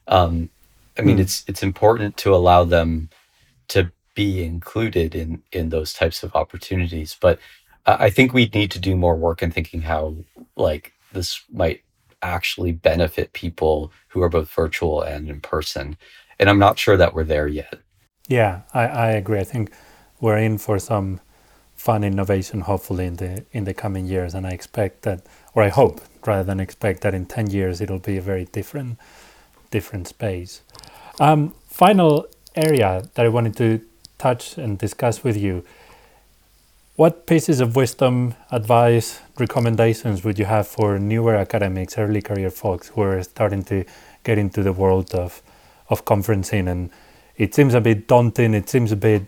Um, I mean, Hmm. it's it's important to allow them to be included in in those types of opportunities, but I I think we need to do more work in thinking how like this might actually benefit people who are both virtual and in person. And I'm not sure that we're there yet. Yeah, I, I agree. I think we're in for some fun innovation, hopefully in the in the coming years, and I expect that, or I hope rather than expect that in ten years it'll be a very different different space. Um, final area that I wanted to touch and discuss with you. What pieces of wisdom, advice, recommendations would you have for newer academics, early career folks who are starting to get into the world of, of conferencing? And it seems a bit daunting. It seems a bit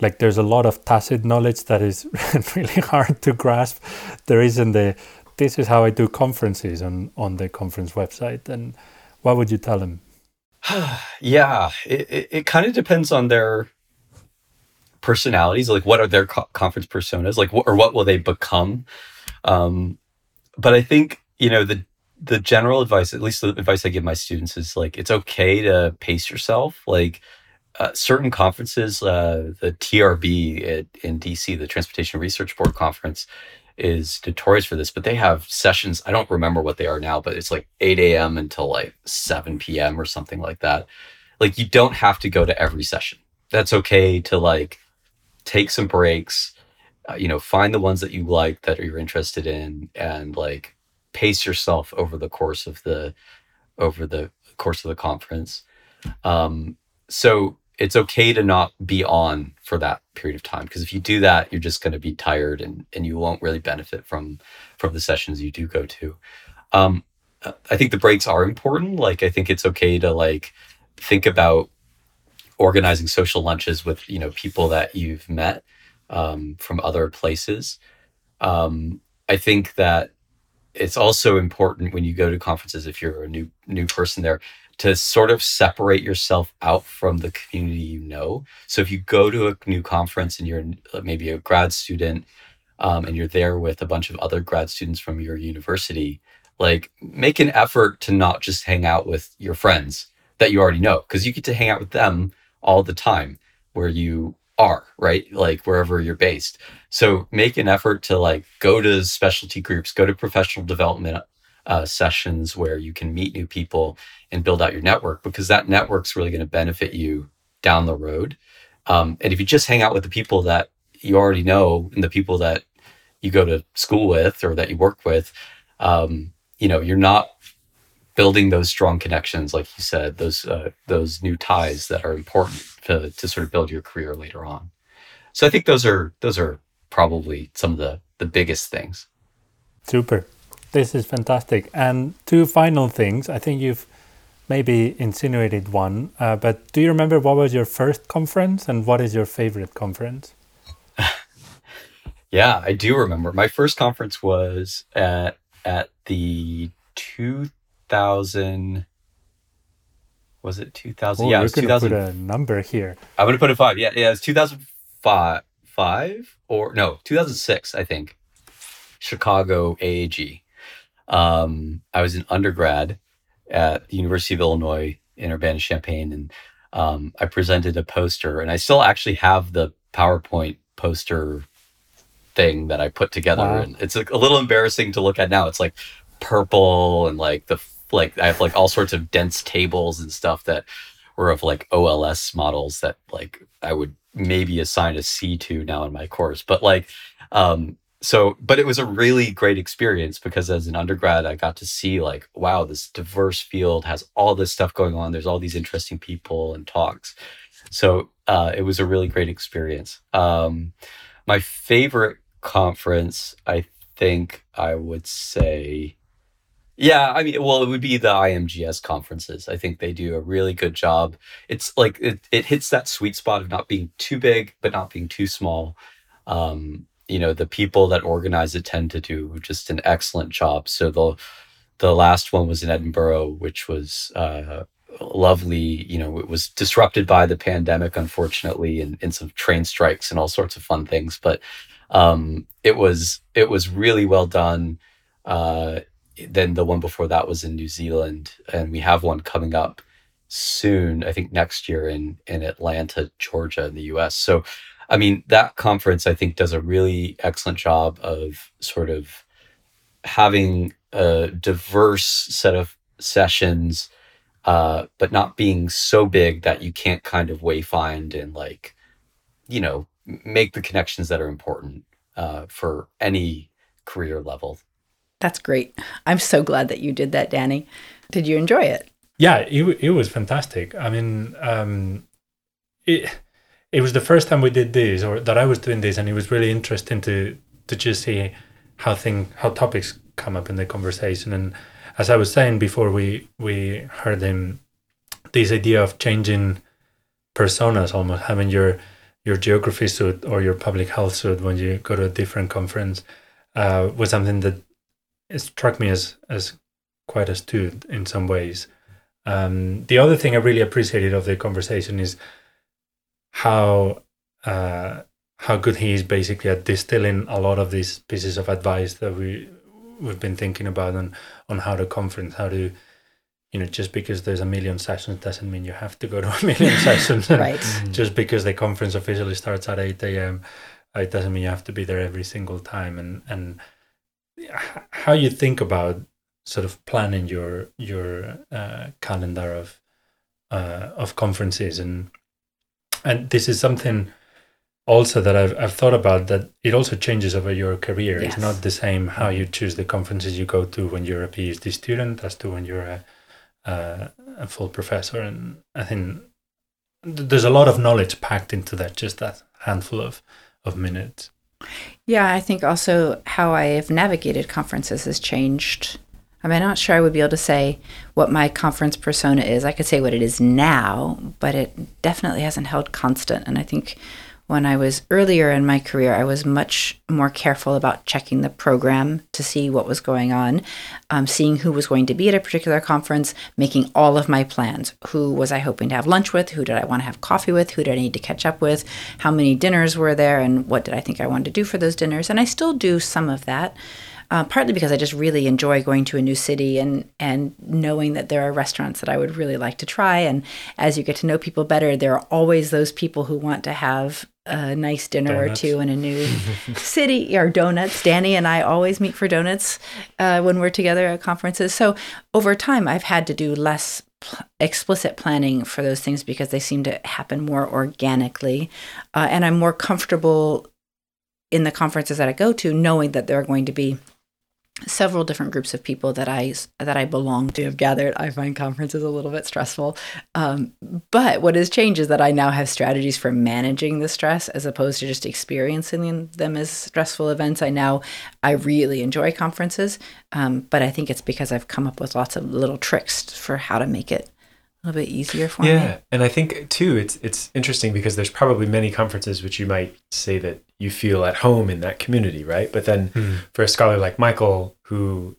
like there's a lot of tacit knowledge that is [LAUGHS] really hard to grasp. There isn't the this is how I do conferences on, on the conference website. And what would you tell them? [SIGHS] yeah, it, it, it kind of depends on their personalities. Like, what are their co- conference personas? Like, wh- or what will they become? Um, but I think you know the the general advice, at least the advice I give my students, is like it's okay to pace yourself. Like uh, certain conferences, uh, the TRB at, in DC, the Transportation Research Board conference, is notorious for this. But they have sessions. I don't remember what they are now, but it's like 8 a.m. until like 7 p.m. or something like that. Like you don't have to go to every session. That's okay to like take some breaks. Uh, you know, find the ones that you like that you're interested in, and like pace yourself over the course of the over the course of the conference. Um, so it's okay to not be on for that period of time because if you do that, you're just going to be tired and and you won't really benefit from from the sessions you do go to. Um, I think the breaks are important. Like I think it's okay to like think about organizing social lunches with you know people that you've met um, from other places. Um, I think that it's also important when you go to conferences if you're a new new person there to sort of separate yourself out from the community you know. So if you go to a new conference and you're uh, maybe a grad student um, and you're there with a bunch of other grad students from your university, like make an effort to not just hang out with your friends that you already know because you get to hang out with them all the time where you are right? Like wherever you're based. So make an effort to like go to specialty groups go to professional development uh, sessions where you can meet new people and build out your network because that network's really going to benefit you down the road. Um, and if you just hang out with the people that you already know and the people that you go to school with or that you work with um, you know you're not building those strong connections like you said those uh, those new ties that are important to, to sort of build your career later on so i think those are those are probably some of the the biggest things Super. This is fantastic. And two final things. I think you've maybe insinuated one, uh, but do you remember what was your first conference and what is your favorite conference? [LAUGHS] yeah i do remember my first conference was at at the 2000 was it 2000 Oh, yeah it was 2000 put a number here. I'm gonna put it five. Yeah, yeah. It's 2005, five or no, 2006, I think. Chicago AAG. Um, I was an undergrad at the University of Illinois in Urbana Champaign, and um, I presented a poster, and I still actually have the PowerPoint poster thing that I put together, Wow. and it's like a little embarrassing to look at now. It's like purple and like the like I have like all sorts of dense tables and stuff that were of like OLS models that like I would maybe assign a C to now in my course. But like um so but it was a really great experience because as an undergrad I got to see like wow this diverse field has all this stuff going on there's all these interesting people and talks. So uh it was a really great experience. Um my favorite conference I think I would say yeah, I mean, well, it would be the IMGS conferences. I think they do a really good job. It's like it, it hits that sweet spot of not being too big, but not being too small. Um, you know the people that organize it tend to do just an excellent job. So the the last one was in Edinburgh, which was uh, lovely. You know, it was disrupted by the pandemic, unfortunately, and, and some train strikes and all sorts of fun things. But um, it was it was really well done. Uh, then the one before that was in New Zealand, and we have one coming up soon. I think next year in in Atlanta, Georgia, in the U.S. So, I mean, that conference I think does a really excellent job of sort of having a diverse set of sessions, uh, but not being so big that you can't kind of wayfind and like, you know, make the connections that are important uh, for any career level. That's great. I'm so glad that you did that, Dani. Did you enjoy it? Yeah, it, it was fantastic. I mean, um, it it was the first time we did this, or that I was doing this, and it was really interesting to to just see how thing how topics come up in the conversation. And as I was saying before, we we heard him this idea of changing personas, almost having your your geography suit or your public health suit when you go to a different conference uh, was something that struck me as as quite astute in some ways. Um, the other thing I really appreciated of the conversation is how uh, how good he is basically at distilling a lot of these pieces of advice that we we've been thinking about on on how to conference, how to you know, just because there's a million sessions doesn't mean you have to go to a [LAUGHS] million [LAUGHS] sessions. right. [LAUGHS] just because the conference officially starts at 8 a.m., it doesn't mean you have to be there every single time. And, and how you think about sort of planning your, your uh, calendar of, uh, of conferences. And, and this is something also that I've, I've thought about that it also changes over your career. Yes. It's not the same how you choose the conferences you go to when you're a PhD student as to when you're a uh, a full professor, and I think there's a lot of knowledge packed into that, just that handful of of minutes. Yeah, I think also how I have navigated conferences has changed. I mean, I'm not sure I would be able to say what my conference persona is. I could say what it is now, but it definitely hasn't held constant. And I think when I was earlier in my career, I was much more careful about checking the program to see what was going on, um, seeing who was going to be at a particular conference, making all of my plans. Who was I hoping to have lunch with? Who did I want to have coffee with? Who did I need to catch up with? How many dinners were there? And what did I think I wanted to do for those dinners? And I still do some of that. Uh, partly because I just really enjoy going to a new city and and knowing that there are restaurants that I would really like to try. And as you get to know people better, there are always those people who want to have a nice dinner donuts. or two in a new [LAUGHS] city or donuts. Dani and I always meet for donuts uh, when we're together at conferences. So over time, I've had to do less pl- explicit planning for those things because they seem to happen more organically, uh, and I'm more comfortable in the conferences that I go to knowing that there are going to be several different groups of people that I that I belong to have gathered. I find conferences a little bit stressful, um, but what has changed is that I now have strategies for managing the stress as opposed to just experiencing them as stressful events. I now I really enjoy conferences, um, but I think it's because I've come up with lots of little tricks for how to make it a little bit easier for yeah. me. Yeah, and I think too, it's it's interesting because there's probably many conferences which you might say that you feel at home in that community, right? But then Hmm. for a scholar like Michael, who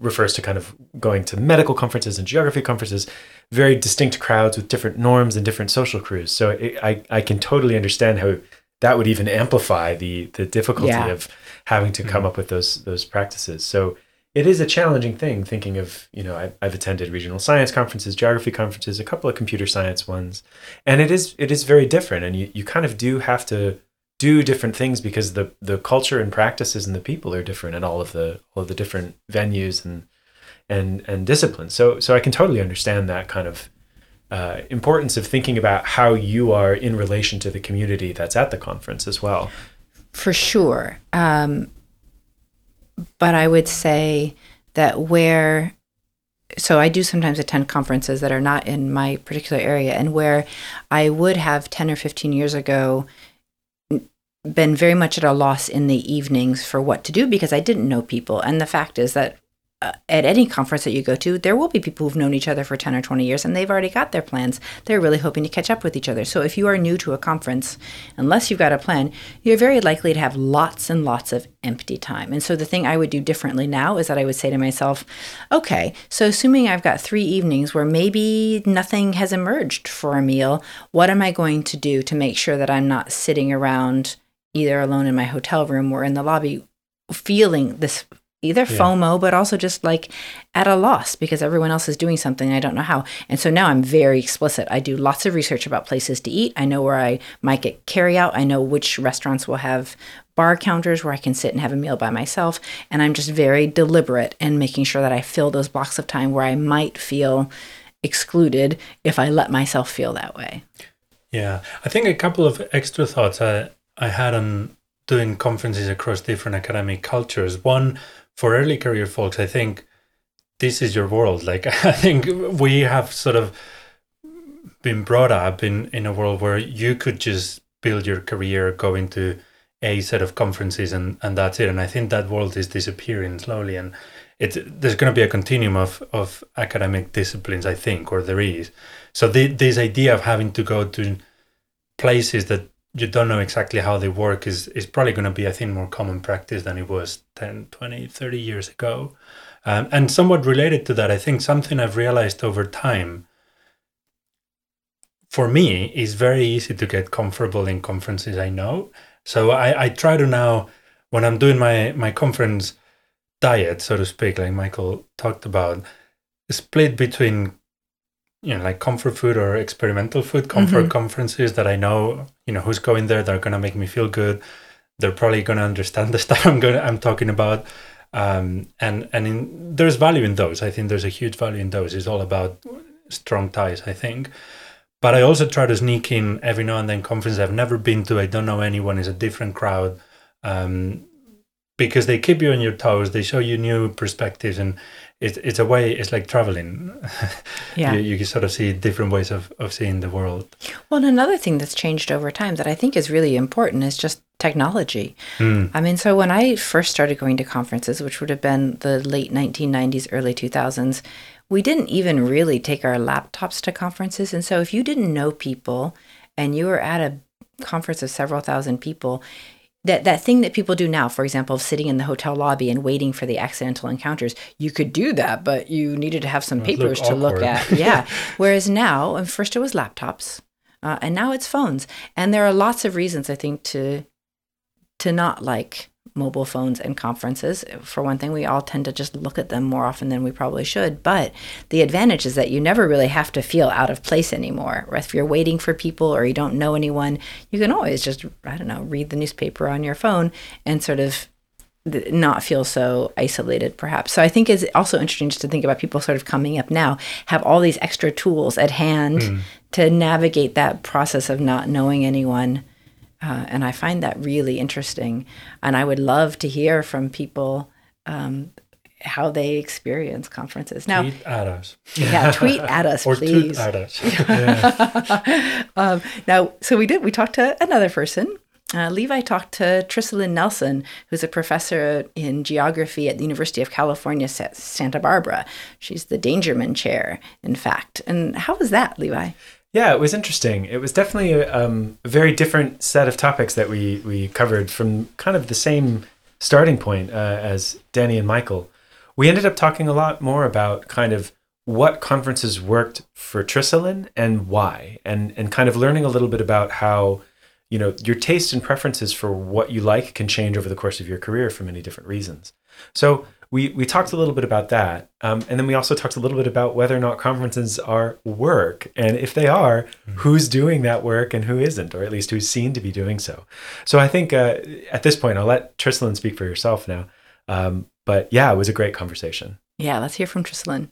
refers to kind of going to medical conferences and geography conferences, very distinct crowds with different norms and different social crews. So it, I I can totally understand how that would even amplify the the difficulty Yeah. of having to come up with those those practices. So it is a challenging thing thinking of you know I, i've attended regional science conferences geography conferences a couple of computer science ones and it is it is very different and you, you kind of do have to do different things because the the culture and practices and the people are different at all of the all of the different venues and and and disciplines so so i can totally understand that kind of uh, importance of thinking about how you are in relation to the community that's at the conference as well For sure. Um, but I would say that where, so I do sometimes attend conferences that are not in my particular area, and where I would have 10 or 15 years ago been very much at a loss in the evenings for what to do because I didn't know people. And the fact is that at any conference that you go to, there will be people who've known each other for 10 or 20 years and they've already got their plans. They're really hoping to catch up with each other. So if you are new to a conference, unless you've got a plan, you're very likely to have lots and lots of empty time. And so the thing I would do differently now is that I would say to myself, okay, so assuming I've got three evenings where maybe nothing has emerged for a meal, what am I going to do to make sure that I'm not sitting around either alone in my hotel room or in the lobby feeling this either yeah. FOMO, but also just like at a loss because everyone else is doing something I don't know how. And so now I'm very explicit. I do lots of research about places to eat. I know where I might get carry out. I know which restaurants will have bar counters where I can sit and have a meal by myself. And I'm just very deliberate in making sure that I fill those blocks of time where I might feel excluded if I let myself feel that way. Yeah. I think a couple of extra thoughts I, I had on doing conferences across different academic cultures. One for early career folks, I think this is your world. [LAUGHS] Like I think we have sort of been brought up in in a world where you could just build your career, go into a set of conferences, and and that's it. And I think that world is disappearing slowly, and it's there's going to be a continuum of of academic disciplines, I think, or there is. So the, this idea of having to go to places that you don't know exactly how they work is, is probably going to be, I think, more common practice than it was 10, 20, 30 years ago. Um, and somewhat related to that, I think something I've realized over time for me is very easy to get comfortable in conferences I know. So I, I try to now, when I'm doing my, my conference diet, so to speak, like Michael talked about, split between you know like comfort food or experimental food comfort mm-hmm. conferences that i know you know who's going there they're going to make me feel good. They're probably going to understand [LAUGHS] the stuff i'm going i'm talking about. Um, and and in, there's value in those. I think there's a huge value in those. It's all about strong ties i think. But i also try to sneak in every now and then conferences i've never been to. I don't know anyone. It's a different crowd um, because they keep you on your toes. They show you new perspectives and it's it's a way it's like traveling. [LAUGHS] Yeah. You, you can sort of see different ways of, of seeing the world. Well and another thing that's changed over time that i think is really important is just technology. Mm. i mean so when i first started going to conferences which would have been the late 1990s early 2000s we didn't even really take our laptops to conferences. And so if you didn't know people and you were at a conference of several thousand people that that thing that people do now for example of sitting in the hotel lobby and waiting for the accidental encounters you could do that but you needed to have some papers look to look at. Yeah. [LAUGHS] Whereas now and first it was laptops uh, and now it's phones. And there are lots of reasons i think to to not like mobile phones and conferences. For one thing, we all tend to just look at them more often than we probably should. But the advantage is that you never really have to feel out of place anymore. If you're waiting for people or you don't know anyone, you can always just, I don't know, read the newspaper on your phone and sort of not feel so isolated perhaps so i think it's also interesting just to think about people sort of coming up now have all these extra tools at hand mm. to navigate that process of not knowing anyone uh, and I find that really interesting. And I would love to hear from people um, how they experience conferences. Now, tweet at us. Yeah, tweet at us, [LAUGHS] or please. at us. [LAUGHS] um, now, so we did. We talked to another person. Uh, Levi talked to Trisalyn Nelson, who's a professor in geography at the University of California, Santa Barbara. She's the Dangermond Chair, in fact. And how was that, Levi? Yeah, it was interesting. It was definitely a, um, a, very different set of topics that we we covered from kind of the same starting point uh, as Dani and Michael. We ended up talking a lot more about kind of what conferences worked for Trisalyn and why, and and kind of learning a little bit about how you know your taste and preferences for what you like can change over the course of your career for many different reasons. So we we talked a little bit about that, um, and then we also talked a little bit about whether or not conferences are work, and if they are, mm-hmm. who's doing that work and who isn't, or at least who's seen to be doing so. So I think uh, at this point, I'll let Trisalyn speak for yourself now. Um, but yeah, it was a great conversation. Yeah, let's hear from Trisalyn.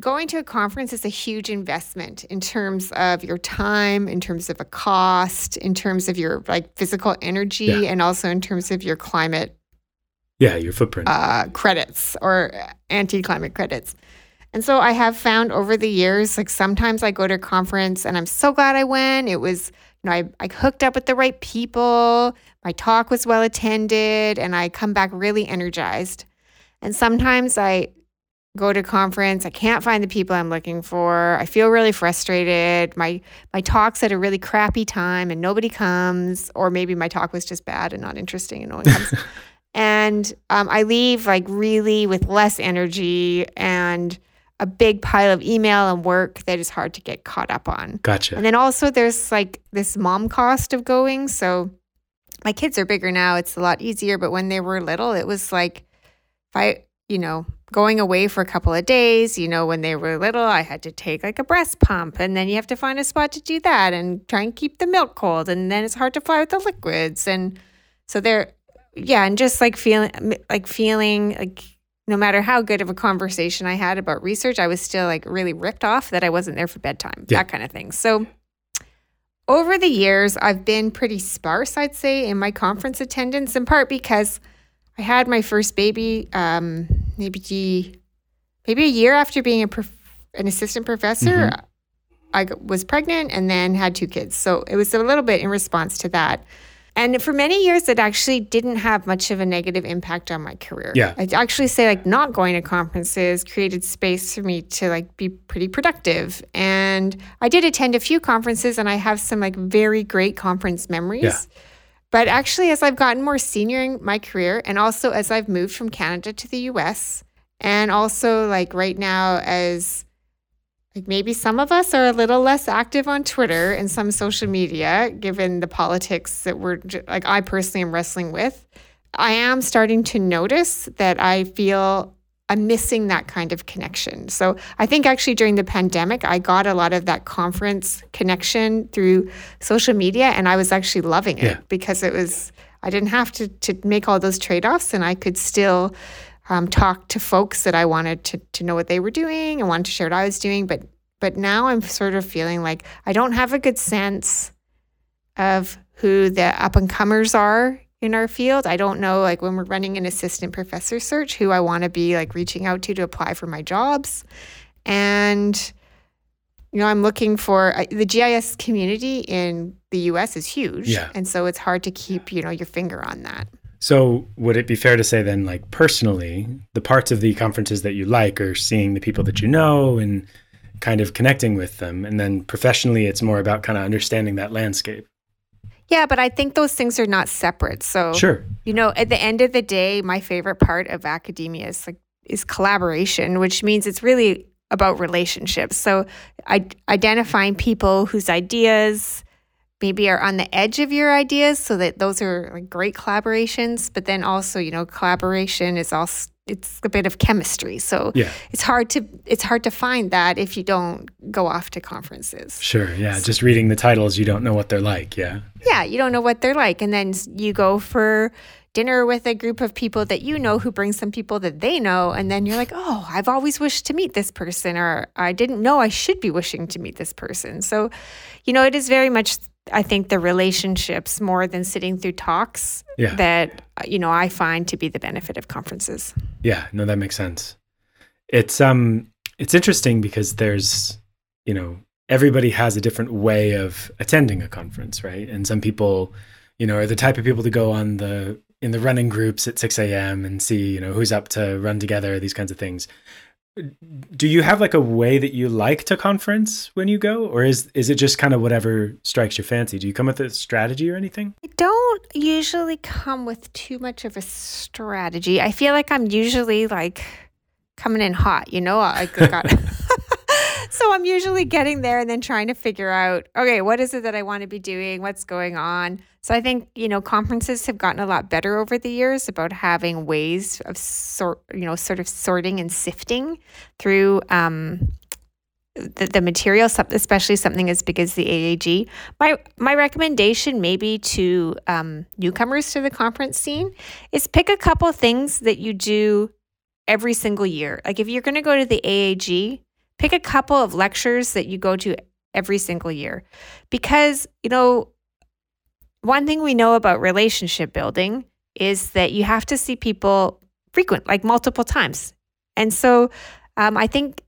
Going to a conference is a huge investment in terms of your time, in terms of a cost, in terms of your like physical energy, yeah. and also in terms of your climate yeah, your footprint. Uh, credits or anti climate credits. And so I have found over the years, like sometimes I go to a conference and I'm so glad I went. It was, you know, I, I hooked up with the right people, my talk was well attended, and I come back really energized. And sometimes I go to conference. I can't find the people I'm looking for. I feel really frustrated. My my talk's at a really crappy time and nobody comes, or maybe my talk was just bad and not interesting and no one comes. [LAUGHS] and um, I leave like really with less energy and a big pile of email and work that is hard to get caught up on. Gotcha. And then also there's like this mom cost of going. So my kids are bigger now. It's a lot easier. But when they were little, it was like if I, you know, going away for a couple of days, you know, when they were little, I had to take like a breast pump and then you have to find a spot to do that and try and keep the milk cold. And then it's hard to fly with the liquids. And so they're, yeah, and just like feeling, like feeling like no matter how good of a conversation I had about research, I was still like really ripped off that I wasn't there for bedtime, Yeah. that kind of thing. So over the years, I've been pretty sparse, I'd say, in my conference attendance, in part because I had my first baby um, maybe maybe a year after being a prof- an assistant professor. I was pregnant and then had two kids. So it was a little bit in response to that. And for many years, it actually didn't have much of a negative impact on my career. Yeah. I'd actually say like not going to conferences created space for me to like be pretty productive. And I did attend a few conferences and I have some like very great conference memories. Yeah. But actually, as I've gotten more senior in my career and also as I've moved from Canada to the US, and also like right now as like maybe some of us are a little less active on Twitter and some social media, given the politics that we're like I personally am wrestling with. I am starting to notice that I feel I'm missing that kind of connection. So I think actually during the pandemic, I got a lot of that conference connection through social media, and I was actually loving it Yeah. because it was I didn't have to to make all those trade offs, and I could still um, talk to folks that I wanted to to know what they were doing and wanted to share what I was doing. But but now I'm sort of feeling like I don't have a good sense of who the up and comers are in our field. I don't know like when we're running an assistant professor search who I want to be like reaching out to to apply for my jobs. And you know, I'm looking for I- the GIS community in the US is huge. Yeah. And so it's hard to keep, you know, your finger on that. So, would it be fair to say then, like personally, the parts of the conferences that you like are seeing the people that you know and kind of connecting with them, and then professionally, it's more about kind of understanding that landscape. Yeah, but I think those things are not separate. So Sure. You know, at the end of the day, my favorite part of academia is like is collaboration, which means it's really about relationships. So, I, identifying people whose ideas maybe are on the edge of your ideas, so that those are like great collaborations. But then also, you know, collaboration is also it's a bit of chemistry. So Yeah. it's hard to it's hard to find that if you don't go off to conferences. Sure. Yeah. Just reading the titles, you don't know what they're like. Yeah. Yeah, you don't know what they're like. And then you go for dinner with a group of people that you know who bring some people that they know. And then you're like, oh, I've always wished to meet this person, or I didn't know I should be wishing to meet this person. So, you know, it is very much, I think, the relationships more than sitting through talks Yeah. that, you know, I find to be the benefit of conferences. Yeah, no, that makes sense. It's um it's interesting because there's, you know, everybody has a different way of attending a conference, right? And some people, you know, are the type of people to go on the in the running groups at 6 a.m. and see, you know, who's up to run together, these kinds of things. Do you have like a way that you like to conference when you go? Or is is it just kind of whatever strikes your fancy? Do you come with a strategy or anything? I don't usually come with too much of a strategy. I feel like I'm usually like coming in hot, you know? I I got [LAUGHS] So I'm usually getting there and then trying to figure out, okay, what is it that I want to be doing? What's going on? So I think, you know, conferences have gotten a lot better over the years about having ways of sort, you know, sort of sorting and sifting through um the, the material, especially something as big as the AAG. My my recommendation, maybe to um, newcomers to the conference scene, is pick a couple things that you do every single year. Like if you're going to go to the AAG, pick a couple of lectures that you go to every single year, because you know one thing we know about relationship building is that you have to see people frequent, like multiple times, and so um, I think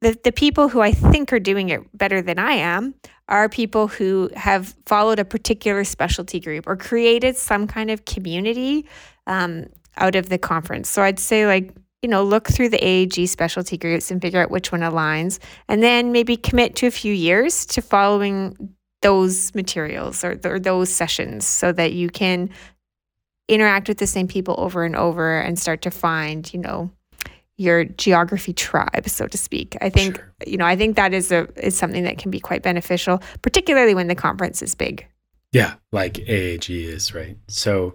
the, the people who I think are doing it better than I am are people who have followed a particular specialty group or created some kind of community um, out of the conference. So I'd say, like, you know, look through the AAG specialty groups and figure out which one aligns, and then maybe commit to a few years to following those materials or, or those sessions so that you can interact with the same people over and over and start to find, you know, your geography tribe, so to speak. I think, sure. you know, I think that is a is something that can be quite beneficial, particularly when the conference is big. Yeah, like AAG is, right? So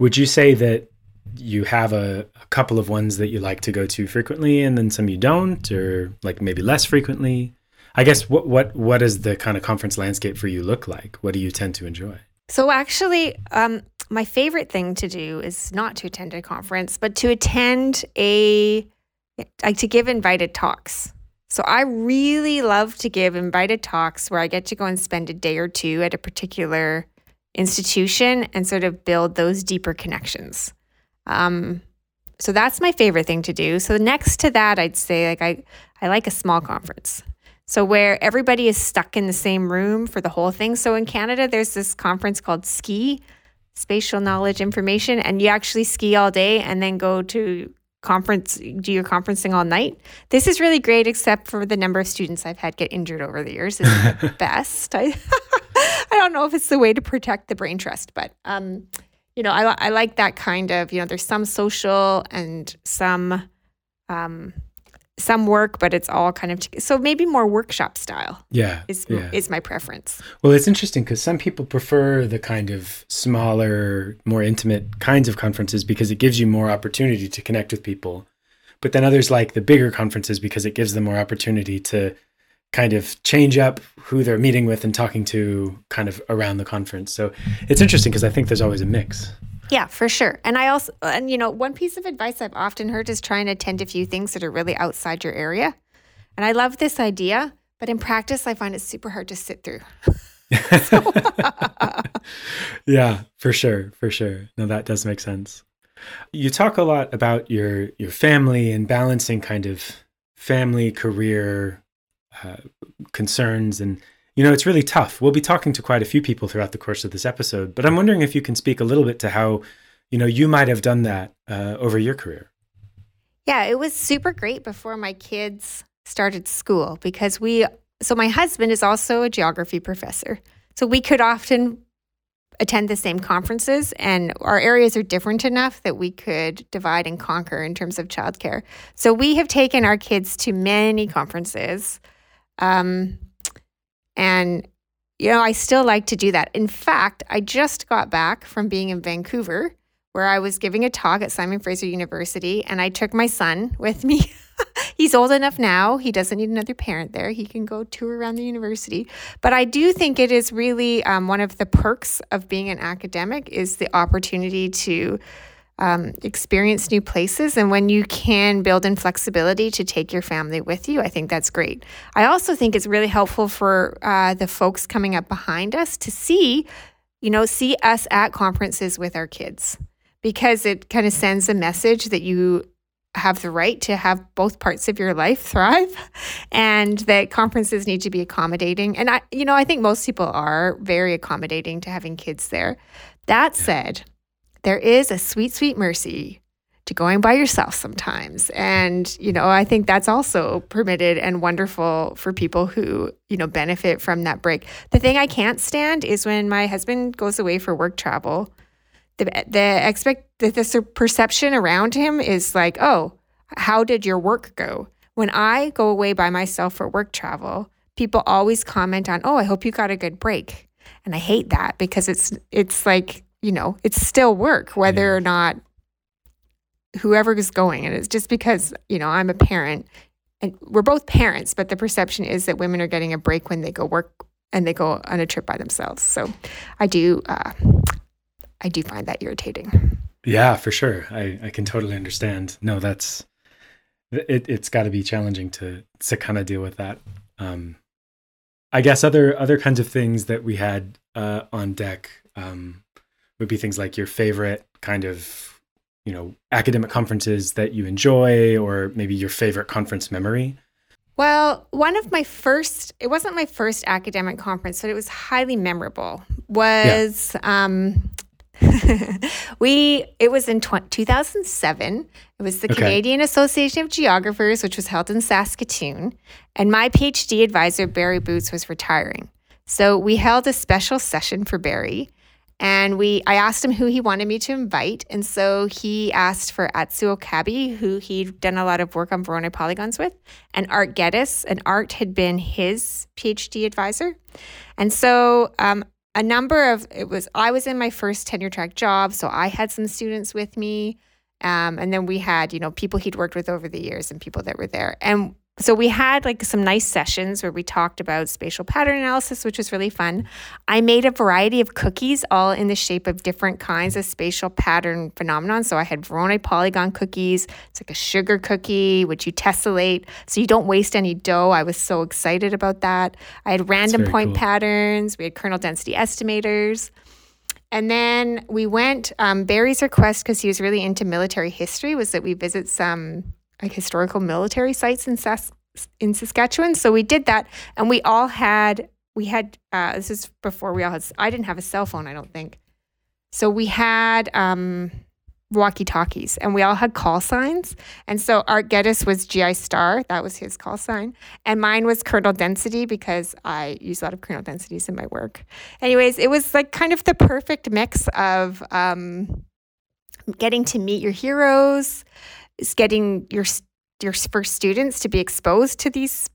would you say that you have a, a couple of ones that you like to go to frequently and then some you don't, or like maybe less frequently? I guess what what what does the kind of conference landscape for you look like? What do you tend to enjoy? So actually, um, my favorite thing to do is not to attend a conference, but to attend a like to give invited talks. So I really love to give invited talks where I get to go and spend a day or two at a particular institution and sort of build those deeper connections. Um, so that's my favorite thing to do. So next to that, I'd say like I I like a small conference. So where everybody is stuck in the same room for the whole thing. So in Canada, there's this conference called SKI, Spatial Knowledge Information, and you actually ski all day and then go to conference do your conferencing all night. This is really great, except for the number of students I've had get injured over the years. Is [LAUGHS] the best. I [LAUGHS] I don't know if it's the way to protect the brain trust, but um, you know, I I like that kind of you know. There's some social and some um some work, but it's all kind of so maybe more workshop style. Yeah, is yeah. is my preference. Well, it's interesting because some people prefer the kind of smaller, more intimate kinds of conferences because it gives you more opportunity to connect with people. But then others like the bigger conferences because it gives them more opportunity to kind of change up who they're meeting with and talking to kind of around the conference. So it's interesting because I think there's always a mix. Yeah, for sure. And I also, and you know, one piece of advice I've often heard is try and attend a few things that are really outside your area. And I love this idea, but in practice, I find it super hard to sit through. [LAUGHS] [LAUGHS] yeah, for sure, for sure. No, that does make sense. You talk a lot about your your family and balancing kind of family career uh, concerns and you know, it's really tough. We'll be talking to quite a few people throughout the course of this episode, but I'm wondering if you can speak a little bit to how, you know, you might have done that uh, over your career. Yeah, it was super great before my kids started school because we, so my husband is also a geography professor. So we could often attend the same conferences and our areas are different enough that we could divide and conquer in terms of childcare. So we have taken our kids to many conferences. Um, and, you know, I still like to do that. In fact, I just got back from being in Vancouver where I was giving a talk at Simon Fraser University and I took my son with me. [LAUGHS] He's old enough now. He doesn't need another parent there. He can go tour around the university. But I do think it is really um, one of the perks of being an academic is the opportunity to um, experience new places. And when you can build in flexibility to take your family with you, I think that's great. I also think it's really helpful for uh, the folks coming up behind us to see, you know, see us at conferences with our kids because it kind of sends a message that you have the right to have both parts of your life thrive [LAUGHS] and that conferences need to be accommodating and i you know i think most people are very accommodating to having kids there that said there is a sweet, sweet mercy to going by yourself sometimes. And, you know, I think that's also permitted and wonderful for people who, you know, benefit from that break. The thing I can't stand is when my husband goes away for work travel. The, the expect the, the perception around him is like, oh, how did your work go? When I go away by myself for work travel, people always comment on, oh, I hope you got a good break. And I hate that because it's it's like you know, it's still work, whether yeah. or not whoever is going. And it's just because, you know, I'm a parent and we're both parents, but the perception is that women are getting a break when they go work and they go on a trip by themselves. So I do, uh, I do find that irritating. Yeah, for sure. I, I can totally understand. No, that's, it, it's got to be challenging to, to kind of deal with that. Um, I guess other, other kinds of things that we had uh, on deck, um, would be things like your favorite kind of you know academic conferences that you enjoy or maybe your favorite conference memory well one of my first it wasn't my first academic conference but it was highly memorable was yeah. um, [LAUGHS] we it was in tw- 2007 it was the Okay. canadian association of geographers which was held in saskatoon and my phd advisor barry boots was retiring so we held a special session for barry and we i asked him who he wanted me to invite. And so he asked for atsu okabe who he'd done a lot of work on Voronoi polygons with. And art getis and art had been his phd advisor. And so um, a number of it was I was in my first tenure track job, so I had some students with me, um, and then we had you know people he'd worked with over the years and people that were there, and so we had like some nice sessions where we talked about spatial pattern analysis, which was really fun. I made a variety of cookies, all in the shape of different kinds of spatial pattern phenomenon. So I had Voronoi polygon cookies. It's like a sugar cookie, which you tessellate, so you don't waste any dough. I was so excited about that. I had random point cool. patterns. We had kernel density estimators. And then we went, um, Barry's request, because he was really into military history, was that we visit some like historical military sites in, Sas- in Saskatchewan. So we did that. And we all had, we had, uh, this is before we all had, I didn't have a cell phone, I don't think. So we had um, walkie talkies and we all had call signs. And so Art Getis was GI Star, that was his call sign. And mine was kernel density because I use a lot of kernel densities in my work. Anyways, it was like kind of the perfect mix of um, getting to meet your heroes, is getting your your first students to be exposed to these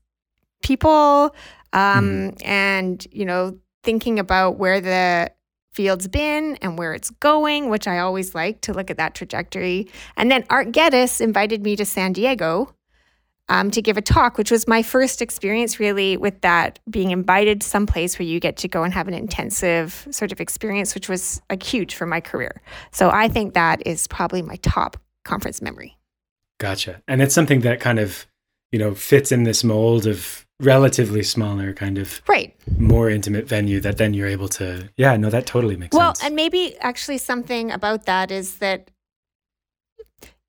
people, um, and you know thinking about where the field's been and where it's going, which I always like to look at that trajectory. And then Art Getis invited me to San Diego um, to give a talk, which was my first experience really with that being invited someplace where you get to go and have an intensive sort of experience, which was like huge for my career. So I think that is probably my top conference memory. Gotcha. And it's something that kind of, you know, fits in this mold of relatively smaller, kind of Right. more intimate venue that then you're able to, yeah, no, that totally makes Well, sense. Well and maybe actually something about that is that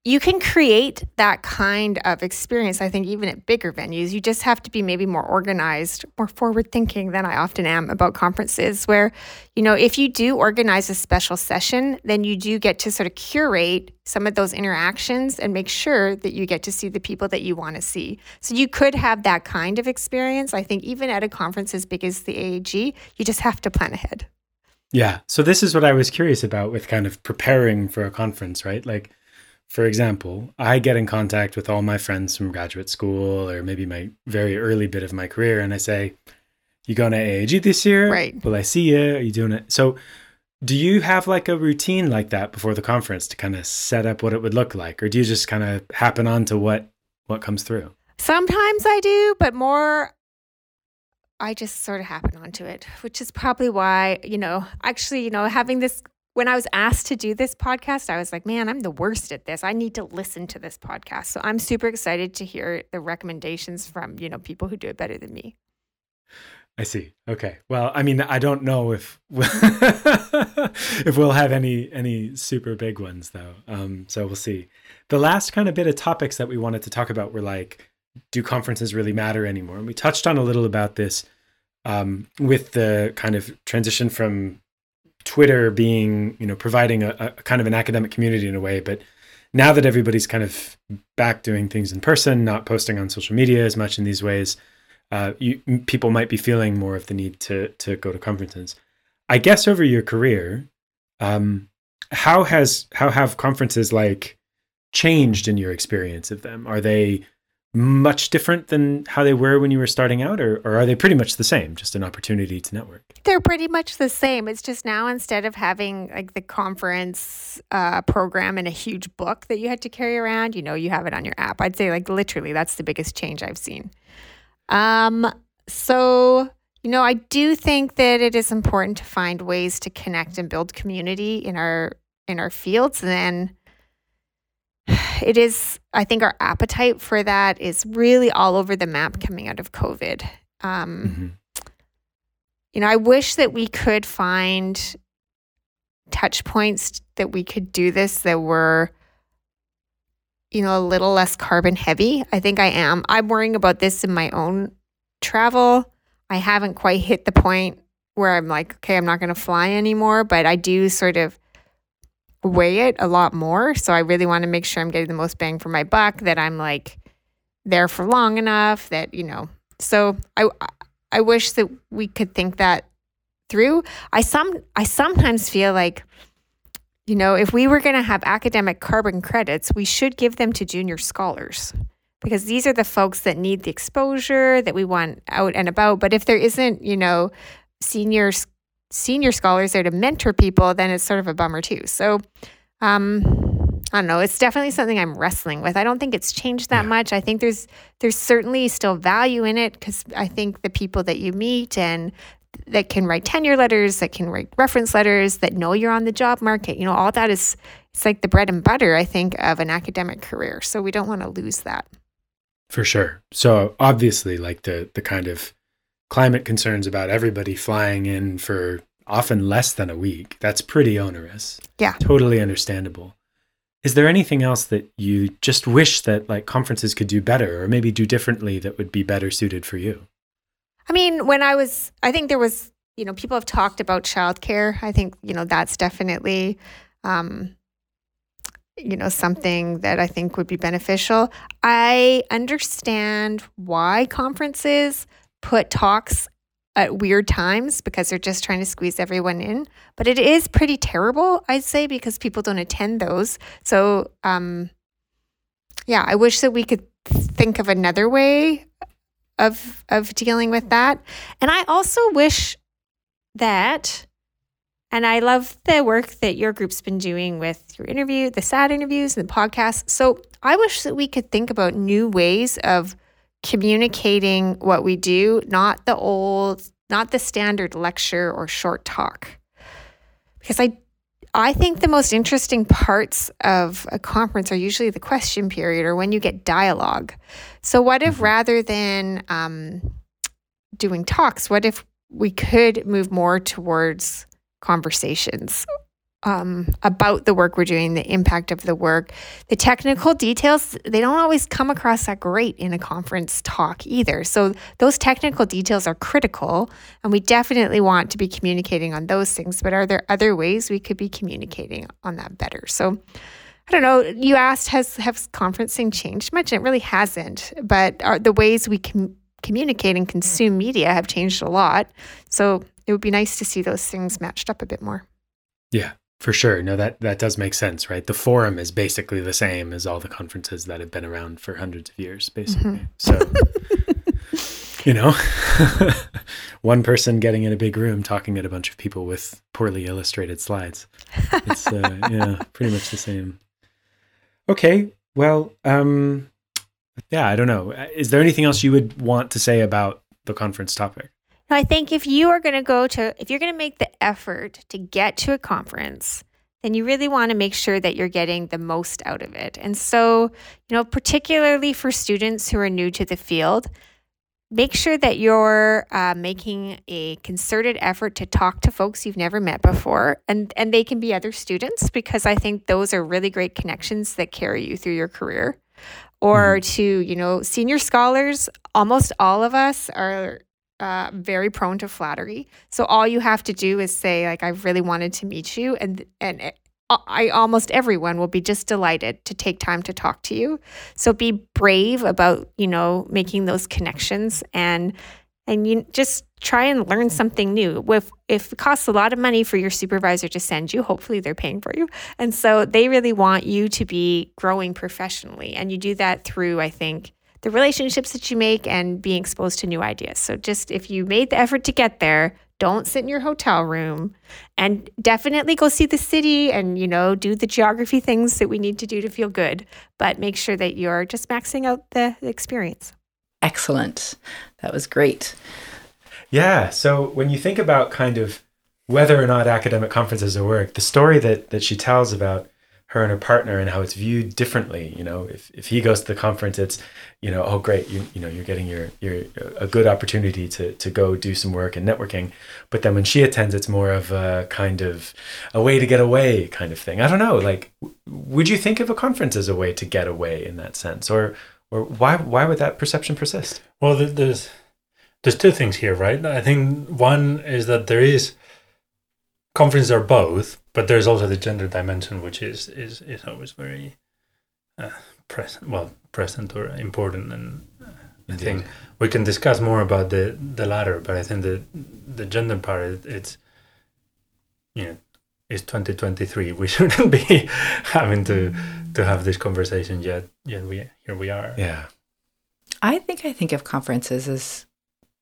you can create that kind of experience, I think, even at bigger venues. You just have to be maybe more organized, more forward thinking than I often am about conferences, where, you know, if you do organize a special session, then you do get to sort of curate some of those interactions and make sure that you get to see the people that you want to see. So you could have that kind of experience. I think even at a conference as big as the AAG, you just have to plan ahead. Yeah. So this is what I was curious about with kind of preparing for a conference, right? Like, for example, I get in contact with all my friends from graduate school or maybe my very early bit of my career, and I say, "You going to AAG this year? Right. Will I see you? Are you doing it?" So, do you have like a routine like that before the conference to kind of set up what it would look like, or do you just kind of happen on to what what comes through? Sometimes I do, but more I just sort of happen onto it, which is probably why, you know, actually, you know, having this when I was asked to do this podcast, I was like, man, I'm the worst at this. I need to listen to this podcast. So I'm super excited to hear the recommendations from, you know, people who do it better than me. I see. Okay. Well, I mean, I don't know if [LAUGHS] if we'll have any any super big ones though. Um, so we'll see. The last kind of bit of topics that we wanted to talk about were like, do conferences really matter anymore? And we touched on a little about this um, with the kind of transition from Twitter being, you know, providing a, a kind of an academic community in a way, but now that everybody's kind of back doing things in person, not posting on social media as much in these ways, uh, you, people might be feeling more of the need to to go to conferences. I guess over your career, um, how has how have conferences like changed in your experience of them? Are they much different than how they were when you were starting out, or, or are they pretty much the same, just an opportunity to network? They're pretty much the same. It's just now instead of having like the conference uh, program in a huge book that you had to carry around, you know, you have it on your app. I'd say like literally that's the biggest change I've seen. Um, so you know, I do think that it is important to find ways to connect and build community in our in our fields. And then it is, I think, our appetite for that is really all over the map coming out of COVID. Um, Mhm. you know, I wish that we could find touch points that we could do this that were, you know, a little less carbon heavy. I think I am. I'm worrying about this in my own travel. I haven't quite hit the point where I'm like, okay, I'm not going to fly anymore, but I do sort of weigh it a lot more. So I really want to make sure I'm getting the most bang for my buck, that I'm like there for long enough, that, you know. So I I wish that we could think that through. I some I sometimes feel like you know, if we were going to have academic carbon credits, we should give them to junior scholars because these are the folks that need the exposure that we want out and about. But if there isn't, you know, seniors senior scholars there to mentor people, then it's sort of a bummer too. So, um, I don't know. It's definitely something I'm wrestling with. I don't think it's changed that yeah. much. I think there's there's certainly still value in it because I think the people that you meet and that can write tenure letters, that can write reference letters, that know you're on the job market, you know, all that is it's like the bread and butter, I think, of an academic career. So we don't want to lose that. For sure. So obviously, like the the kind of climate concerns about everybody flying in for often less than a week, that's pretty onerous. Yeah. Totally understandable. Is there anything else that you just wish that like conferences could do better or maybe do differently that would be better suited for you? I mean, when I was I think there was, you know, people have talked about childcare. I think, you know, that's definitely um you know something that I think would be beneficial. I understand why conferences put talks at weird times because they're just trying to squeeze everyone in. But it is pretty terrible, I'd say, because people don't attend those. So, um, yeah, I wish that we could think of another way of of dealing with that. And I also wish that and I love the work that your group's been doing with your interview, the SAD interviews and the podcast. So I wish that we could think about new ways of communicating what we do, not the old, not the standard lecture or short talk. Because I I think the most interesting parts of a conference are usually the question period or when you get dialogue. So, what if mm-hmm. rather than um, doing talks, what if we could move more towards conversations um, about the work we're doing, the impact of the work. The technical details, they don't always come across that great in a conference talk either. So, those technical details are critical, and we definitely want to be communicating on those things. But are there other ways we could be communicating on that better? So, I don't know. You asked, has has conferencing changed much? It really hasn't. But are the ways we can communicate and consume media have changed a lot. So it would be nice to see those things matched up a bit more. Yeah, for sure. No, that that does make sense, right? The forum is basically the same as all the conferences that have been around for hundreds of years, basically. Mm-hmm. So, [LAUGHS] you know, [LAUGHS] one person getting in a big room talking at a bunch of people with poorly illustrated slides. It's uh, [LAUGHS] yeah, pretty much the same. Okay, well, um, yeah, I don't know. Is there anything else you would want to say about the conference topic? I think if you are going to go to, if you're going to make the effort to get to a conference, then you really want to make sure that you're getting the most out of it. And so, you know, particularly for students who are new to the field, make sure that you're uh, making a concerted effort to talk to folks you've never met before and and they can be other students because i think those are really great connections that carry you through your career or mm-hmm. to you know senior scholars almost all of us are uh, very prone to flattery. So all you have to do is say like, "I've really wanted to meet you," and and it, I almost everyone will be just delighted to take time to talk to you. So be brave about you know making those connections and and you just try and learn something new. If if it costs a lot of money for your supervisor to send you, hopefully they're paying for you, and so they really want you to be growing professionally, and you do that through I think the relationships that you make and being exposed to new ideas. So just if you made the effort to get there, don't sit in your hotel room and definitely go see the city and you know do the geography things that we need to do to feel good but make sure that you're just maxing out the experience. Excellent. That was great. Yeah so when you think about kind of whether or not academic conferences are work the story that that she tells about her and her partner and how it's viewed differently. You know, if, if he goes to the conference, it's, you know, oh great, you you know, you're getting your your a good opportunity to to go do some work and networking. But then when she attends, it's more of a kind of a way to get away kind of thing. I don't know. Like, would you think of a conference as a way to get away in that sense, or or why why would that perception persist? Well, there's there's two things here, right? I think one is that there is conferences are both, but there's also the gender dimension, which is is is always very uh, present. Well, present or important, and uh, I think we can discuss more about the the latter. But I think the the gender part, it, it's you know, it's 2023. We [LAUGHS] shouldn't be having to to have this conversation yet. Yet we here we are. Yeah. I think I think of conferences as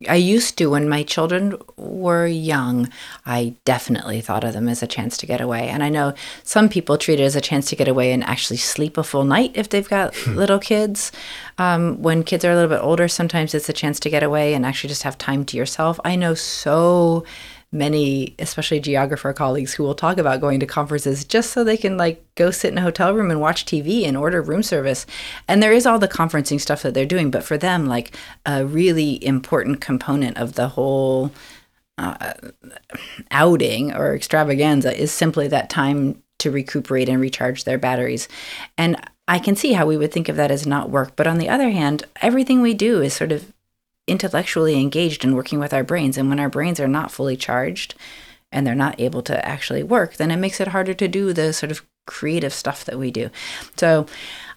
I used to when my children were young. I definitely thought of them as a chance to get away. And I know some people treat it as a chance to get away and actually sleep a full night if they've got [LAUGHS] little kids. Um, when kids are a little bit older, sometimes it's a chance to get away and actually just have time to yourself. I know so many, especially geographer colleagues, who will talk about going to conferences just so they can like go sit in a hotel room and watch TV and order room service. And there is all the conferencing stuff that they're doing, but for them, like a really important component of the whole uh, outing or extravaganza is simply that time to recuperate and recharge their batteries. And I can see how we would think of that as not work. But on the other hand, everything we do is sort of intellectually engaged in working with our brains. And when our brains are not fully charged and they're not able to actually work, then it makes it harder to do the sort of creative stuff that we do. So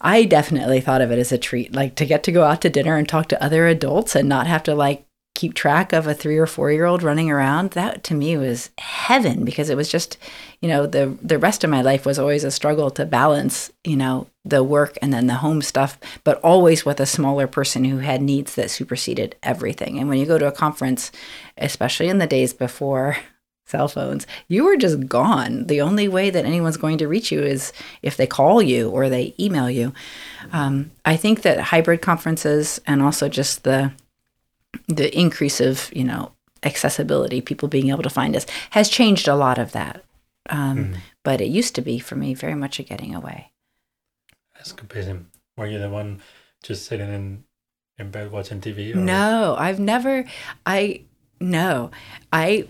I definitely thought of it as a treat, like to get to go out to dinner and talk to other adults and not have to like keep track of a three or four year old running around that to me was heaven because it was just you know the the rest of my life was always a struggle to balance you know the work and then the home stuff but always with a smaller person who had needs that superseded everything. And when you go to a conference especially in the days before [LAUGHS] cell phones you were just gone. The only way that anyone's going to reach you is if they call you or they email you. Um, i think that hybrid conferences and also just the the increase of you know accessibility, people being able to find us, has changed a lot of that. Um, mm. But it used to be for me very much a getting away. That's Escapism. Were you the one just sitting in in bed watching TV? Or? No, I've never. I no, I,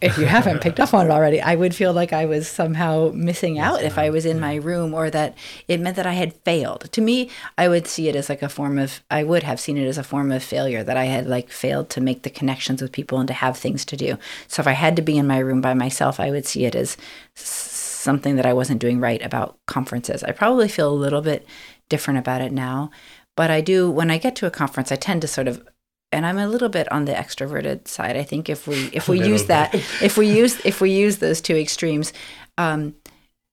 if you haven't picked up on it already, I would feel like I was somehow missing out if I was in my room or that it meant that I had failed. To me, I would see it as like a form of, I would have seen it as a form of failure that I had like failed to make the connections with people and to have things to do. So if I had to be in my room by myself, I would see it as something that I wasn't doing right about conferences. I probably feel a little bit different about it now. But I do, when I get to a conference, I tend to sort of and I'm a little bit on the extroverted side. I think if we [LAUGHS] if we use that if we use if we use those two extremes, um,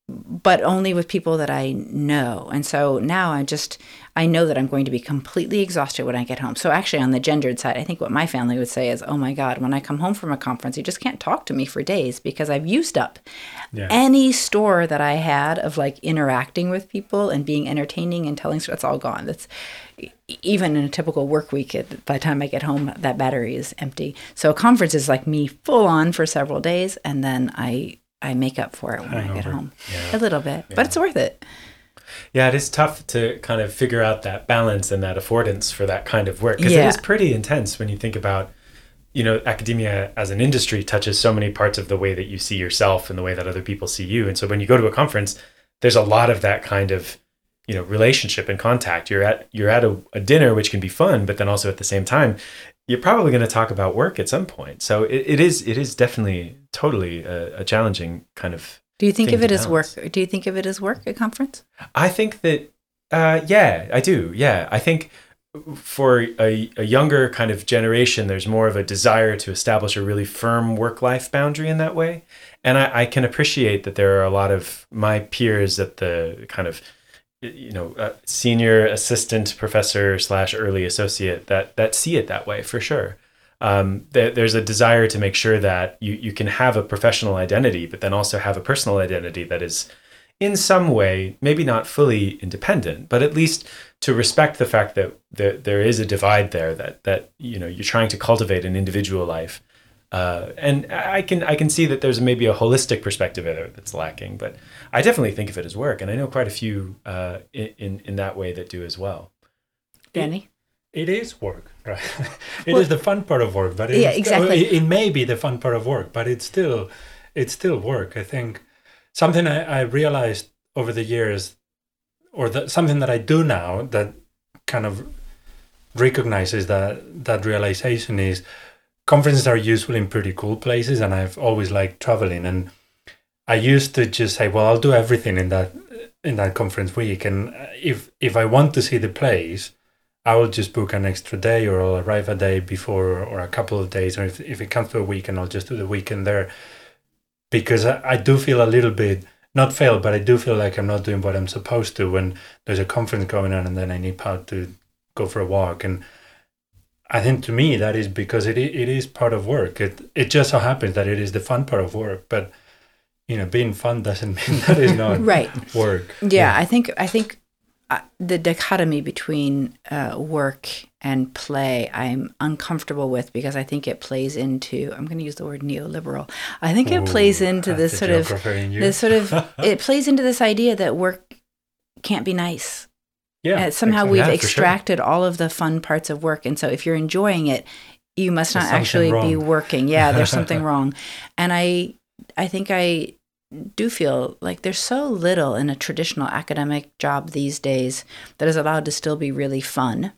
but only with people that I know. And so now I just I know that I'm going to be completely exhausted when I get home. So actually on the gendered side, I think what my family would say is, "Oh my god, when I come home from a conference, you just can't talk to me for days because I've used up yeah. any store that I had of like interacting with people and being entertaining and telling stories. It's all gone. That's even in a typical work week, by the time I get home, that battery is empty. So a conference is like me full on for several days, and then I I make up for it when I get home yeah. a little bit, yeah. but it's worth it. Yeah, it is tough to kind of figure out that balance and that affordance for that kind of work because yeah. it is pretty intense when you think about, you know, academia as an industry touches so many parts of the way that you see yourself and the way that other people see you. And so when you go to a conference, there's a lot of that kind of you know relationship and contact you're at you're at a, a, dinner which can be fun but then also at the same time you're probably going to talk about work at some point so it, it is it is definitely totally a, a challenging kind of do you think of it as work do you think of it as work at conference? I think that uh, yeah i do yeah. I think for a, a younger kind of generation there's more of a desire to establish a really firm work life boundary in that way. And I, I can appreciate that there are a lot of my peers at the kind of you know senior assistant professor slash early associate that that see it that way for sure um, th- there's a desire to make sure that you, you can have a professional identity but then also have a personal identity that is in some way maybe not fully independent but at least to respect the fact that there, there is a divide there that that you know you're trying to cultivate an individual life. Uh, and I can I can see that there's maybe a holistic perspective there that's lacking, but I definitely think of it as work, and I know quite a few uh, in in that way that do as well. Dani, it, it is work, right? [LAUGHS] It well, is the fun part of work, but yeah, exactly. It, it, may be the fun part of work, but it's still it's still work. I think something I, I realized over the years, or that something that I do now that kind of recognizes that that realization is conferences are useful in pretty cool places and I've always liked traveling and I used to just say, well, I'll do everything in that in that conference week, and if if I want to see the plays, I will just book an extra day, or I'll arrive a day before, or a couple of days, or if if it comes to a weekend, I'll just do the weekend there, because I, I do feel a little bit not failed, but I do feel like I'm not doing what I'm supposed to when there's a conference going on, and then I need out to go for a walk and. I think to me that is because it it is part of work. It it just so happens that it is the fun part of work, but you know, being fun doesn't [LAUGHS] mean that is not right work. Yeah, yeah, I think I think uh, the dichotomy between uh, work and play I'm uncomfortable with because I think it plays into I'm going to use the word neoliberal. I think it plays into this sort of this sort of it plays into this idea that work can't be nice. Yeah, uh, somehow exactly. we've yeah, extracted sure. all of the fun parts of work, and so if you're enjoying it, you must there's not actually wrong. be working. Yeah, there's [LAUGHS] something wrong, and I I think I do feel like there's so little in a traditional academic job these days that is allowed to still be really fun.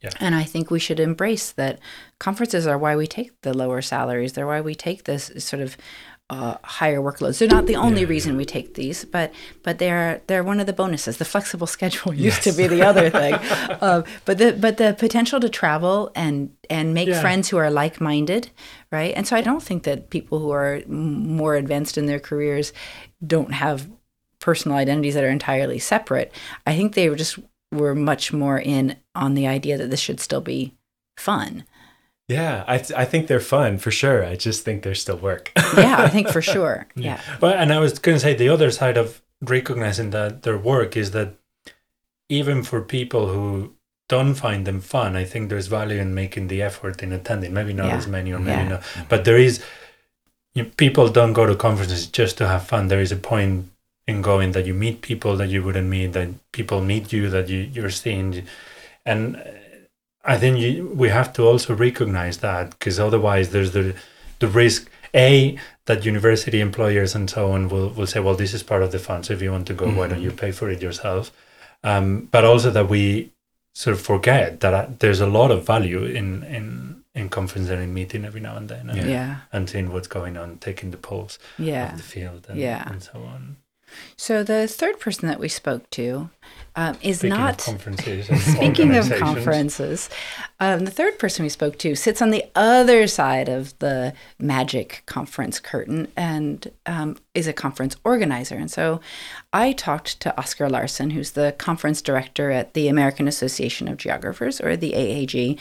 Yeah. And I think we should embrace that conferences are why we take the lower salaries. They're why we take this sort of uh, higher workloads. They're not the only yeah, reason we take these, but but they're they're one of the bonuses. The flexible [LAUGHS] schedule used yes. to be the other thing, uh, [LAUGHS] but the but the potential to travel and and make yeah. friends who are like minded, right? And so I don't think that people who are more advanced in their careers don't have personal identities that are entirely separate. I think they were just were much more in on the idea that this should still be fun. Yeah, I, th- I think they're fun for sure. I just think they're still work. yeah, I think for [LAUGHS] sure. Yeah. But and I was going to say the other side of recognizing that their work is that even for people who don't find them fun, I think there's value in making the effort in attending. Maybe not yeah. as many or maybe yeah. not, but there is. You people don't go to conferences just to have fun. There is a point in going that you meet people that you wouldn't meet, that people meet you, that you, you're seeing, and I think you, we have to also recognize that because otherwise there's the the risk a that university employers and so on will, will say well this is part of the fund so if you want to go mm-hmm. why don't you mm-hmm. pay for it yourself um, but also that we sort of forget that uh, there's a lot of value in in in conference and in meeting every now and then and, yeah. and seeing what's going on taking the pulse yeah. of the field and, yeah. and so on so the third person that we spoke to um, is speaking not of conferences. [LAUGHS] speaking of conferences, um, the third person we spoke to sits on the other side of the magic conference curtain and um, is a conference organizer. And so I talked to Oscar Larson, who's the conference director at the American Association of Geographers, or the AAG.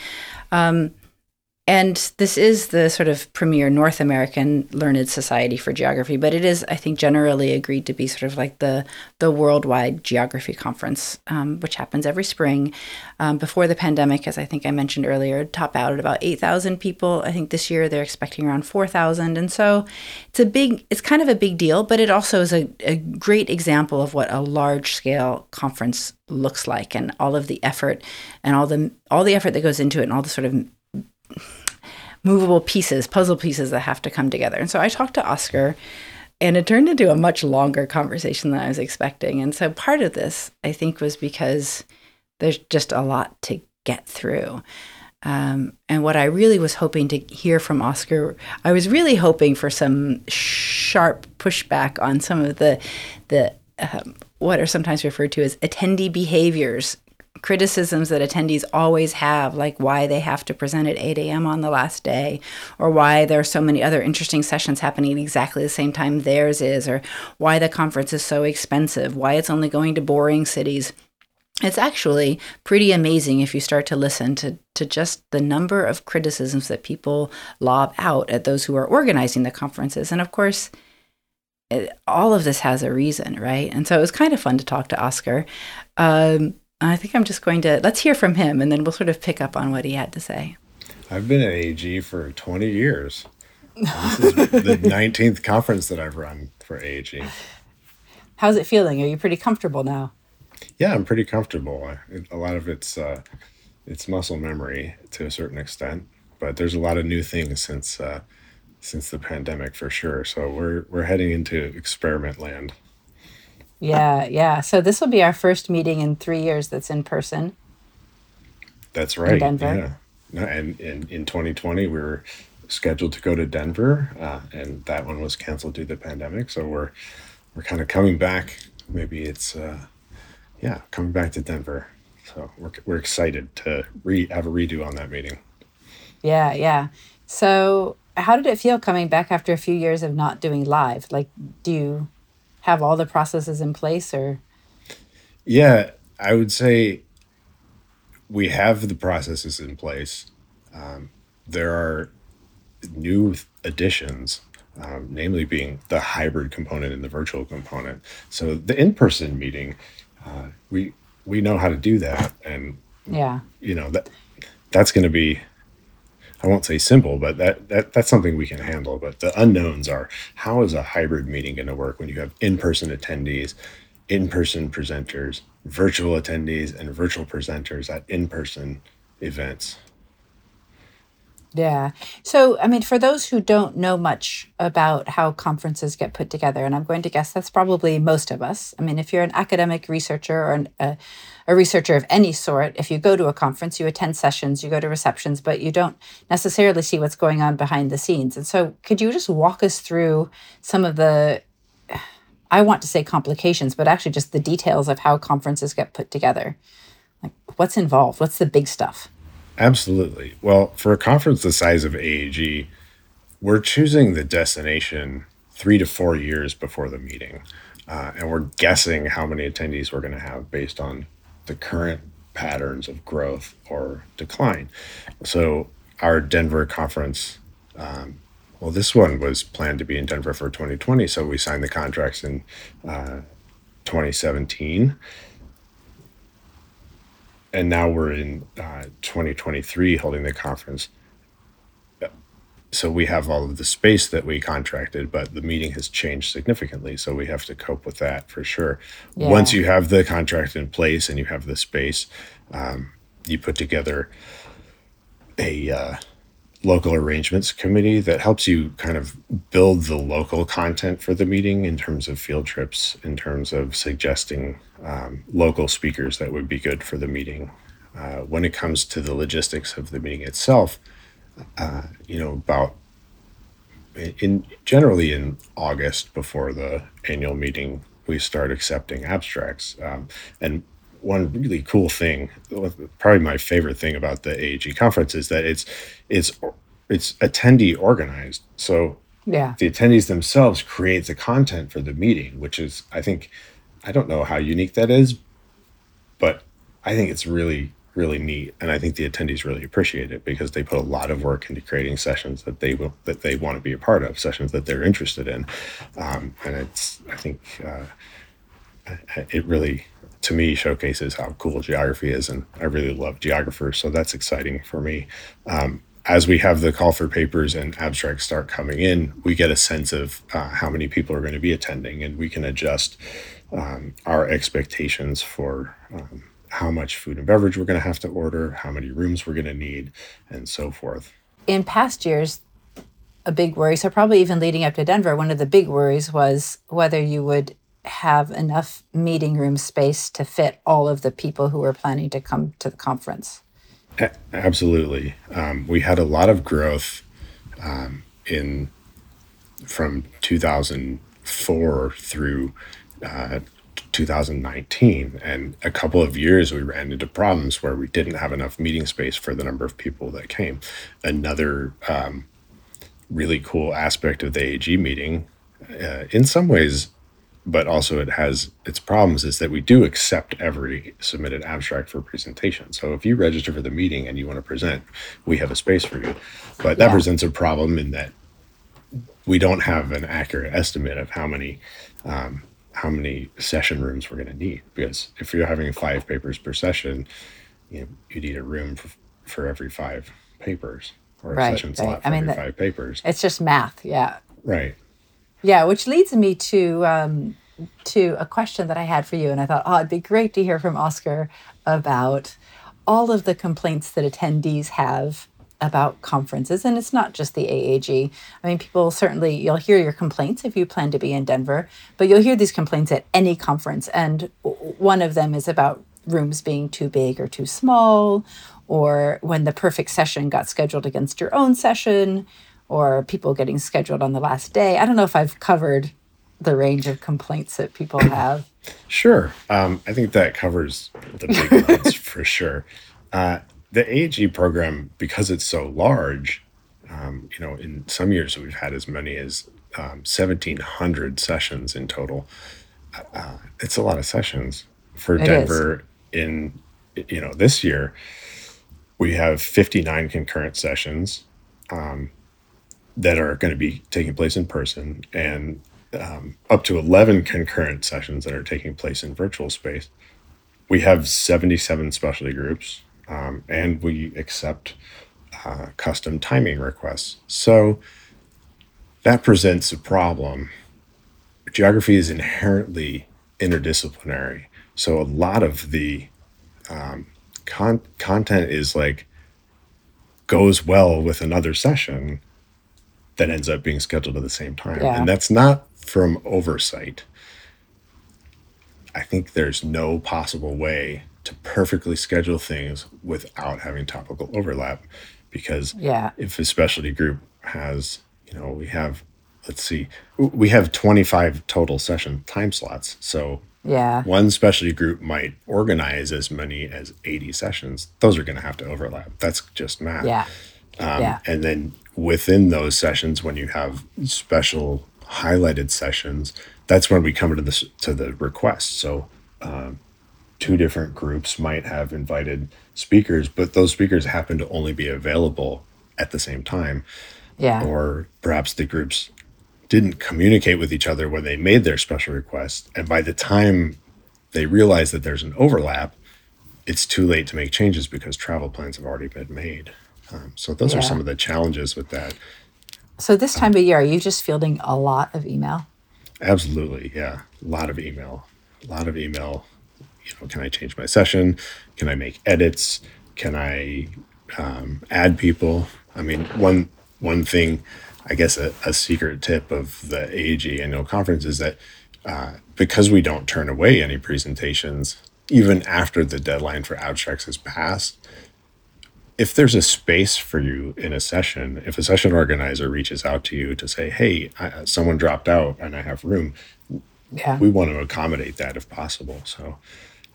Um, and this is the sort of premier North American learned society for geography, but it is, I think, generally agreed to be sort of like the the worldwide geography conference, um, which happens every spring. Um, before the pandemic, as I think I mentioned earlier, top out at about eight thousand people. I think this year they're expecting around four thousand, and so it's a big, it's kind of a big deal, but it also is a, a great example of what a large scale conference looks like, and all of the effort and all the all the effort that goes into it, and all the sort of movable pieces, puzzle pieces that have to come together. And so I talked to Oscar, and it turned into a much longer conversation than I was expecting. And so part of this, I think, was because there's just a lot to get through. Um, and what I really was hoping to hear from Oscar, I was really hoping for some sharp pushback on some of the the um, what are sometimes referred to as attendee behaviors criticisms that attendees always have, like why they have to present at 8 a.m. on the last day, or why there are so many other interesting sessions happening at exactly the same time theirs is, or why the conference is so expensive, why it's only going to boring cities. It's actually pretty amazing if you start to listen to, to just the number of criticisms that people lob out at those who are organizing the conferences. And of course, it, all of this has a reason, right? And so it was kind of fun to talk to Oscar. Um, I think I'm just going to let's hear from him and then we'll sort of pick up on what he had to say. I've been at AG for 20 years. This is [LAUGHS] the 19th conference that I've run for AG. How's it feeling? Are you pretty comfortable now? Yeah, I'm pretty comfortable. A lot of it's uh, it's muscle memory to a certain extent, but there's a lot of new things since uh, since the pandemic for sure. So we're we're heading into experiment land. Yeah, yeah. So this will be our first meeting in three years that's in person. That's right. In Denver. Yeah. No, and, and in 2020, we were scheduled to go to Denver, uh, and that one was canceled due to the pandemic. So we're we're kind of coming back. Maybe it's uh, yeah, coming back to Denver. So we're we're excited to re have a redo on that meeting. Yeah, yeah. So how did it feel coming back after a few years of not doing live? Like, do you have all the processes in place, or? Yeah, I would say we have the processes in place. Um, there are new additions, um, namely being the hybrid component and the virtual component. So the in-person meeting, uh, we we know how to do that, and yeah, you know that that's going to be. I won't say simple, but that, that that's something we can handle. But the unknowns are how is a hybrid meeting going to work when you have in-person attendees, in-person presenters, virtual attendees, and virtual presenters at in-person events. Yeah. So, I mean, for those who don't know much about how conferences get put together, and I'm going to guess that's probably most of us. I mean, if you're an academic researcher or an, a, a researcher of any sort, if you go to a conference, you attend sessions, you go to receptions, but you don't necessarily see what's going on behind the scenes. And so, could you just walk us through some of the, I want to say complications, but actually just the details of how conferences get put together? Like, what's involved? What's the big stuff? Absolutely. Well, for a conference the size of AAG, we're choosing the destination three to four years before the meeting. Uh, and we're guessing how many attendees we're going to have based on the current patterns of growth or decline. So, our Denver conference, um, well, this one was planned to be in Denver for 2020. So, we signed the contracts in uh, 2017 and now we're in uh, 2023 holding the conference. So we have all of the space that we contracted, but the meeting has changed significantly. So we have to cope with that for sure. Yeah. Once you have the contract in place and you have the space, um, you put together a uh, local arrangements committee that helps you kind of build the local content for the meeting in terms of field trips, in terms of suggesting um, local speakers that would be good for the meeting. Uh, when it comes to the logistics of the meeting itself, uh, you know, about in generally in August before the annual meeting, we start accepting abstracts. Um, and one really cool thing, probably my favorite thing about the AAG conference is that it's it's it's attendee organized. So yeah, the attendees themselves create the content for the meeting, which is I think I don't know how unique that is, but I think it's really really neat, and I think the attendees really appreciate it because they put a lot of work into creating sessions that they will that they want to be a part of, sessions that they're interested in, um, and it's I think uh, it really to me showcases how cool geography is and i really love geographers so that's exciting for me. Um, as we have the call for papers and abstracts start coming in we get a sense of uh, how many people are going to be attending and we can adjust um, our expectations for um, how much food and beverage we're going to have to order how many rooms we're going to need and so forth in past years a big worry so probably even leading up to denver one of the big worries was whether you would have enough meeting room space to fit all of the people who were planning to come to the conference. Absolutely. Um, we had a lot of growth um, in from 2004 through uh, 2019 and a couple of years we ran into problems where we didn't have enough meeting space for the number of people that came another um, really cool aspect of the ag meeting uh, in some ways but also it has its problems is that we do accept every submitted abstract for presentation. So if you register for the meeting and you want to present, we have a space for you. But that yeah. presents a problem in that we don't have an accurate estimate of how many um, how many session rooms we're going to need because if you're having five papers per session, you know, you need a room for, for every five papers or a session right. slot for I mean, every five papers. It's just math, yeah. Right. Yeah, which leads me to um, to a question that I had for you, and I thought, oh, it'd be great to hear from Oscar about all of the complaints that attendees have about conferences, and it's not just the AAG. I mean, people certainly you'll hear your complaints if you plan to be in Denver, but you'll hear these complaints at any conference, and one of them is about rooms being too big or too small, or when the perfect session got scheduled against your own session, or people getting scheduled on the last day. I don't know if I've covered the range of complaints that people [COUGHS] have. Sure. Um, I think that covers the big ones [LAUGHS] for sure. Uh, the AAG program, because it's so large, um, you know, in some years we've had as many as um, 1,700 sessions in total. Uh, it's a lot of sessions for It is. Denver. In you know this year, we have 59 concurrent sessions um, that are going to be taking place in person, and um, up to 11 concurrent sessions that are taking place in virtual space. We have 77 specialty groups, um, and we accept uh, custom timing requests. So that presents a problem. Geography is inherently interdisciplinary. So a lot of the um, con- content is like goes well with another session that ends up being scheduled at the same time. Yeah. And that's not from oversight. I think there's no possible way to perfectly schedule things without having topical overlap because Yeah. if a specialty group has, you know, we have, let's see, we have 25 total session time slots. So Yeah. one specialty group might organize as many as 80 sessions. Those are going to have to overlap. That's just math. Yeah. Um, Yeah. And then within those sessions, when you have special highlighted sessions, that's when we come to the to the request. So, um, two different groups might have invited speakers, but those speakers happen to only be available at the same time, Yeah. or perhaps the groups didn't communicate with each other when they made their special request, and by the time they realize that there's an overlap, it's too late to make changes because travel plans have already been made. Um, so those Yeah. are some of the challenges with that. So this time of year, are you just fielding a lot of email? Absolutely, yeah. A lot of email, a lot of email. You know, can I change my session? Can I make edits? Can I um, add people? I mean, one one thing, I guess, a, a secret tip of the AAG annual conference is that uh, because we don't turn away any presentations, even after the deadline for abstracts has passed, if there's a space for you in a session, if a session organizer reaches out to you to say, "Hey, I, someone dropped out and I have room," Yeah. we want to accommodate that if possible. So,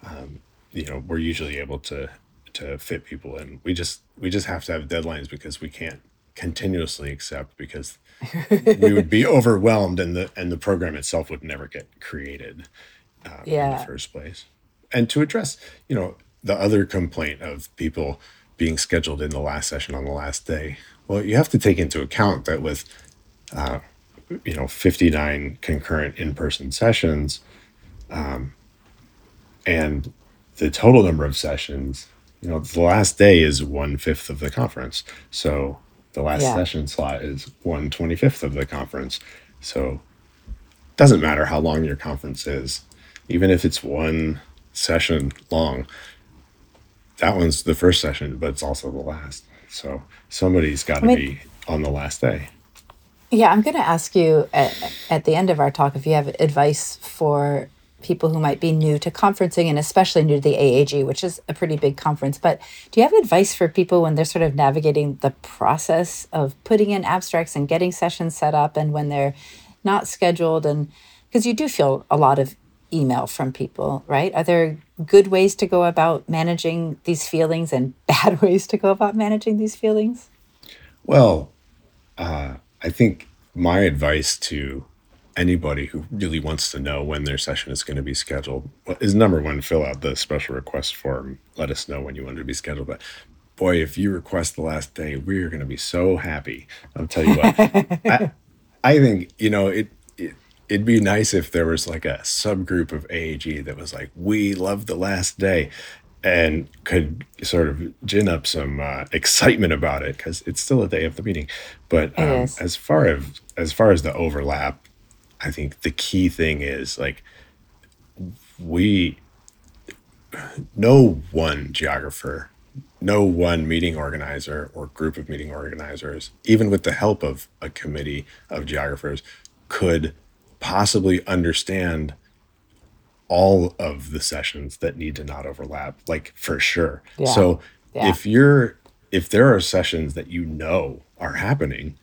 um, you know, we're usually able to to fit people in. We just we just have to have deadlines because we can't continuously accept because we would be [LAUGHS] overwhelmed and the and the program itself would never get created um, in Yeah. the first place. And to address, you know, the other complaint of people being scheduled in the last session on the last day. Well, you have to take into account that with uh, you know 59 concurrent in-person sessions um, and the total number of sessions you know the last day is one fifth of the conference. So the last Yeah. session slot is one twenty fifth of the conference. So doesn't matter how long your conference is even if it's one session long that one's the first session but it's also the last. So somebody's got to I mean- be on the last day. Yeah, I'm going to ask you at, at the end of our talk if you have advice for people who might be new to conferencing and especially new to the AAG, which is a pretty big conference. But do you have advice for people when they're sort of navigating the process of putting in abstracts and getting sessions set up and when they're not scheduled? And because you do feel a lot of email from people, right? Are there good ways to go about managing these feelings and [LAUGHS] bad ways to go about managing these feelings? Well, uh, I think my advice to anybody who really wants to know when their session is going to be scheduled is number one, fill out the special request form. Let us know when you want it to be scheduled. But boy, if you request the last day, we are going to be so happy. I'll tell you what. I, [LAUGHS] I think you know it, it. It'd be nice if there was like a subgroup of AAG that was like, "We love the last day," and could sort of gin up some uh, excitement about it because it's still a day of the meeting. But um, as far as as far as the overlap, I think the key thing is like we no one geographer, no one meeting organizer or group of meeting organizers, even with the help of a committee of geographers, could possibly understand all of the sessions that need to not overlap, like for sure. Yeah. So Yeah. if you're if there are sessions that you know are happening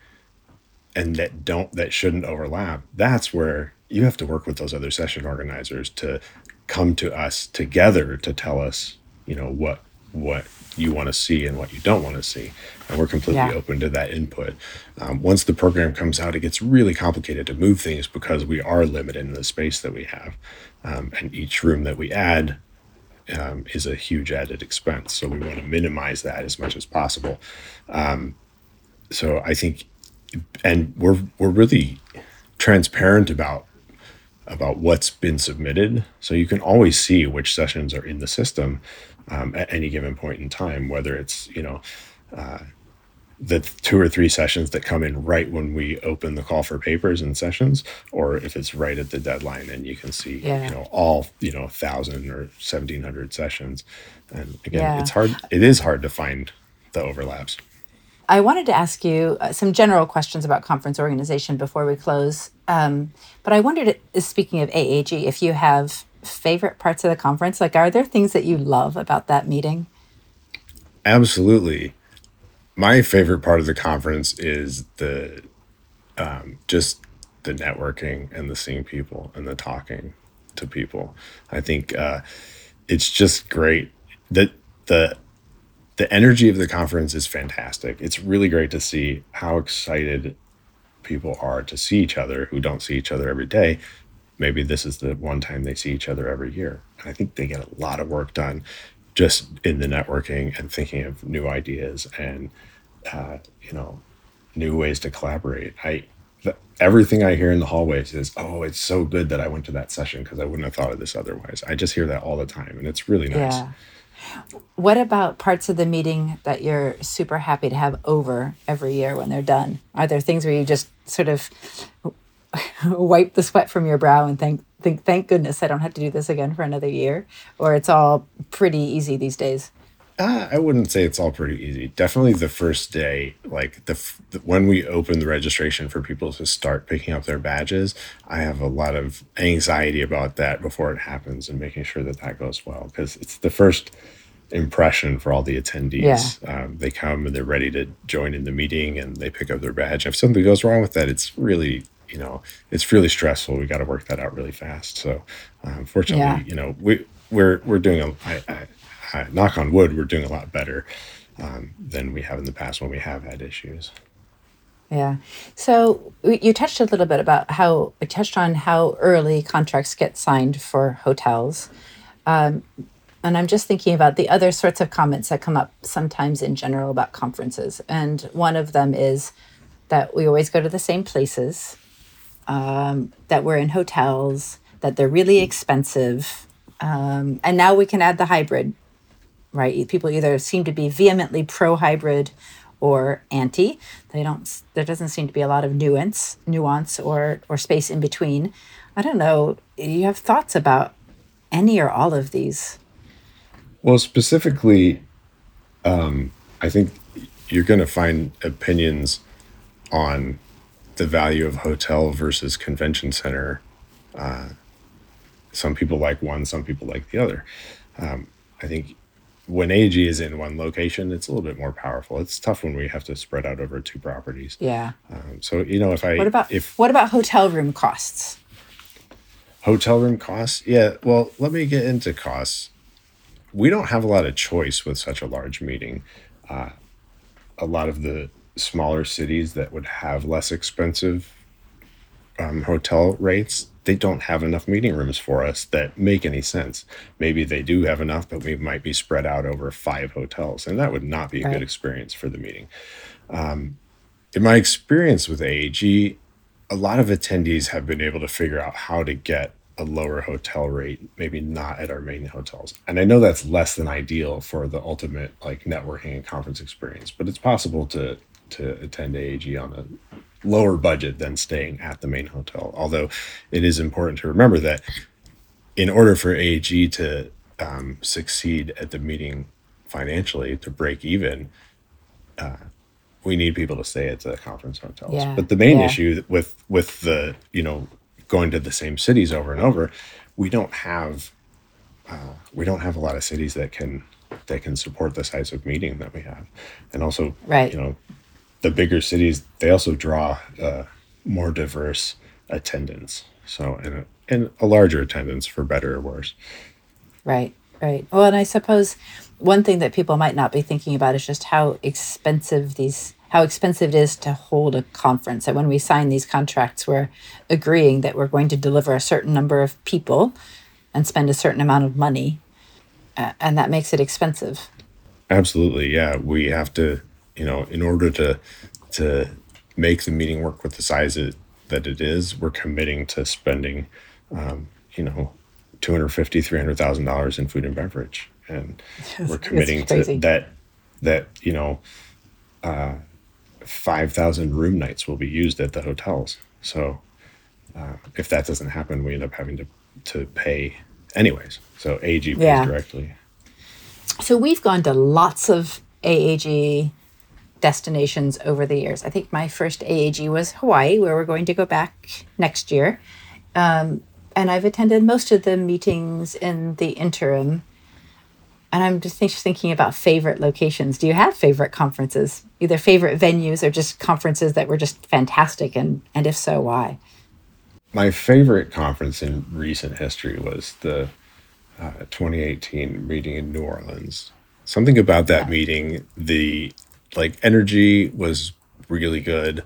and that don't that shouldn't overlap that's where you have to work with those other session organizers to come to us together to tell us you know what what you want to see and what you don't want to see. And we're completely Yeah. open to that input. Um, once the program comes out it gets really complicated to move things because we are limited in the space that we have. Um, and each room that we add um, is a huge added expense. So we want to minimize that as much as possible. Um, so i think and we're we're really transparent about about what's been submitted so you can always see which sessions are in the system um, at any given point in time whether it's you know uh, the two or three sessions that come in right when we open the call for papers and sessions or if it's right at the deadline and you can see Yeah. you know all you know 1000 or 1700 sessions and again Yeah. it's hard it is hard to find the overlaps I wanted to ask you uh, some general questions about conference organization before we close. Um, but I wondered, uh, speaking of AAG, if you have favorite parts of the conference. Like, are there things that you love about that meeting? Absolutely. My favorite part of the conference is the um, just the networking and the seeing people and the talking to people. I think uh, it's just great that the the energy of the conference is fantastic. It's really great to see how excited people are to see each other who don't see each other every day. Maybe this is the one time they see each other every year. And I think they get a lot of work done just in the networking and thinking of new ideas and uh, you know new ways to collaborate. I the, everything I hear in the hallways is, "Oh, it's so good that I went to that session because I wouldn't have thought of this otherwise." I just hear that all the time, and it's really nice. Yeah. What about parts of the meeting that you're super happy to have over every year when they're done? Are there things where you just sort of [LAUGHS] wipe the sweat from your brow and think, think, thank goodness I don't have to do this again for another year? Or it's all pretty easy these days? Uh, I wouldn't say it's all pretty easy. Definitely the first day, like the, f- the when we open the registration for people to start picking up their badges, I have a lot of anxiety about that before it happens and making sure that that goes well because it's the first impression for all the attendees. Um, they come and they're ready to join in the meeting and they pick up their badge. If something goes wrong with that, it's really you know it's really stressful. We got to work that out really fast. So, um, fortunately, Yeah. you know we we're we're doing a I, I, Knock on wood, we're doing a lot better um, than we have in the past when we have had issues. Yeah. So you touched a little bit about how we touched on how early contracts get signed for hotels. Um, and I'm just thinking about the other sorts of comments that come up sometimes in general about conferences. And one of them is that we always go to the same places, um, that we're in hotels, that they're really expensive. Um, and now we can add the hybrid right? People either seem to be vehemently pro hybrid or anti. They don't. There doesn't seem to be a lot of nuance, nuance or or space in between. I don't know. You have thoughts about any or all of these? Well, specifically, um, I think you're going to find opinions on the value of hotel versus convention center. Uh, some people like one, some people like the other. Um, I think when AG is in one location, it's a little bit more powerful. It's tough when we have to spread out over two properties. Yeah. Um, so you know, if I What about if what about hotel room costs? hotel room costs, yeah. Well, let me get into costs. We don't have a lot of choice with such a large meeting. Uh, a lot of the smaller cities that would have less expensive um, hotel rates, they don't have enough meeting rooms for us that make any sense. Maybe they do have enough, but we might be spread out over five hotels, and that would not be a Right. good experience for the meeting. Um, in my experience with AAG, a lot of attendees have been able to figure out how to get a lower hotel rate, maybe not at our main hotels. And I know that's less than ideal for the ultimate like networking and conference experience, but it's possible to to attend AAG on a lower budget than staying at the main hotel. Although it is important to remember that in order for AAG to um, succeed at the meeting financially, to break even, uh, we need people to stay at the conference hotels. Yeah, But the main yeah. issue with with the you know going to the same cities over and over, we don't have uh, we don't have a lot of cities that can that can support the size of meeting that we have, and also Right. you know the bigger cities they also draw uh, more diverse attendance. So and a, and a larger attendance for better or worse. Right, right. Well, and I suppose one thing that people might not be thinking about is just how expensive these how expensive it is to hold a conference. And when we sign these contracts, we're agreeing that we're going to deliver a certain number of people and spend a certain amount of money, uh, and that makes it expensive. Absolutely, yeah. We have to, you know, in order to to make the meeting work with the size it, that it is, we're committing to spending, um, you know, two hundred fifty, three hundred thousand dollars in food and beverage, and [LAUGHS] we're committing to that. That you know, uh, five thousand room nights will be used at the hotels. So, uh, if that doesn't happen, we end up having to to pay anyways. So pays yeah. directly. So we've gone to lots of AAG destinations over the years. I think my first AAG was Hawaii, where we're going to go back next year. Um, and I've attended most of the meetings in the interim. And I'm just thinking about favorite locations. Do you have favorite conferences, either favorite venues or just conferences that were just fantastic? And, and if so, why? My favorite conference in recent history was the uh, 2018 meeting in New Orleans. Something about that yeah. meeting, the like energy was really good.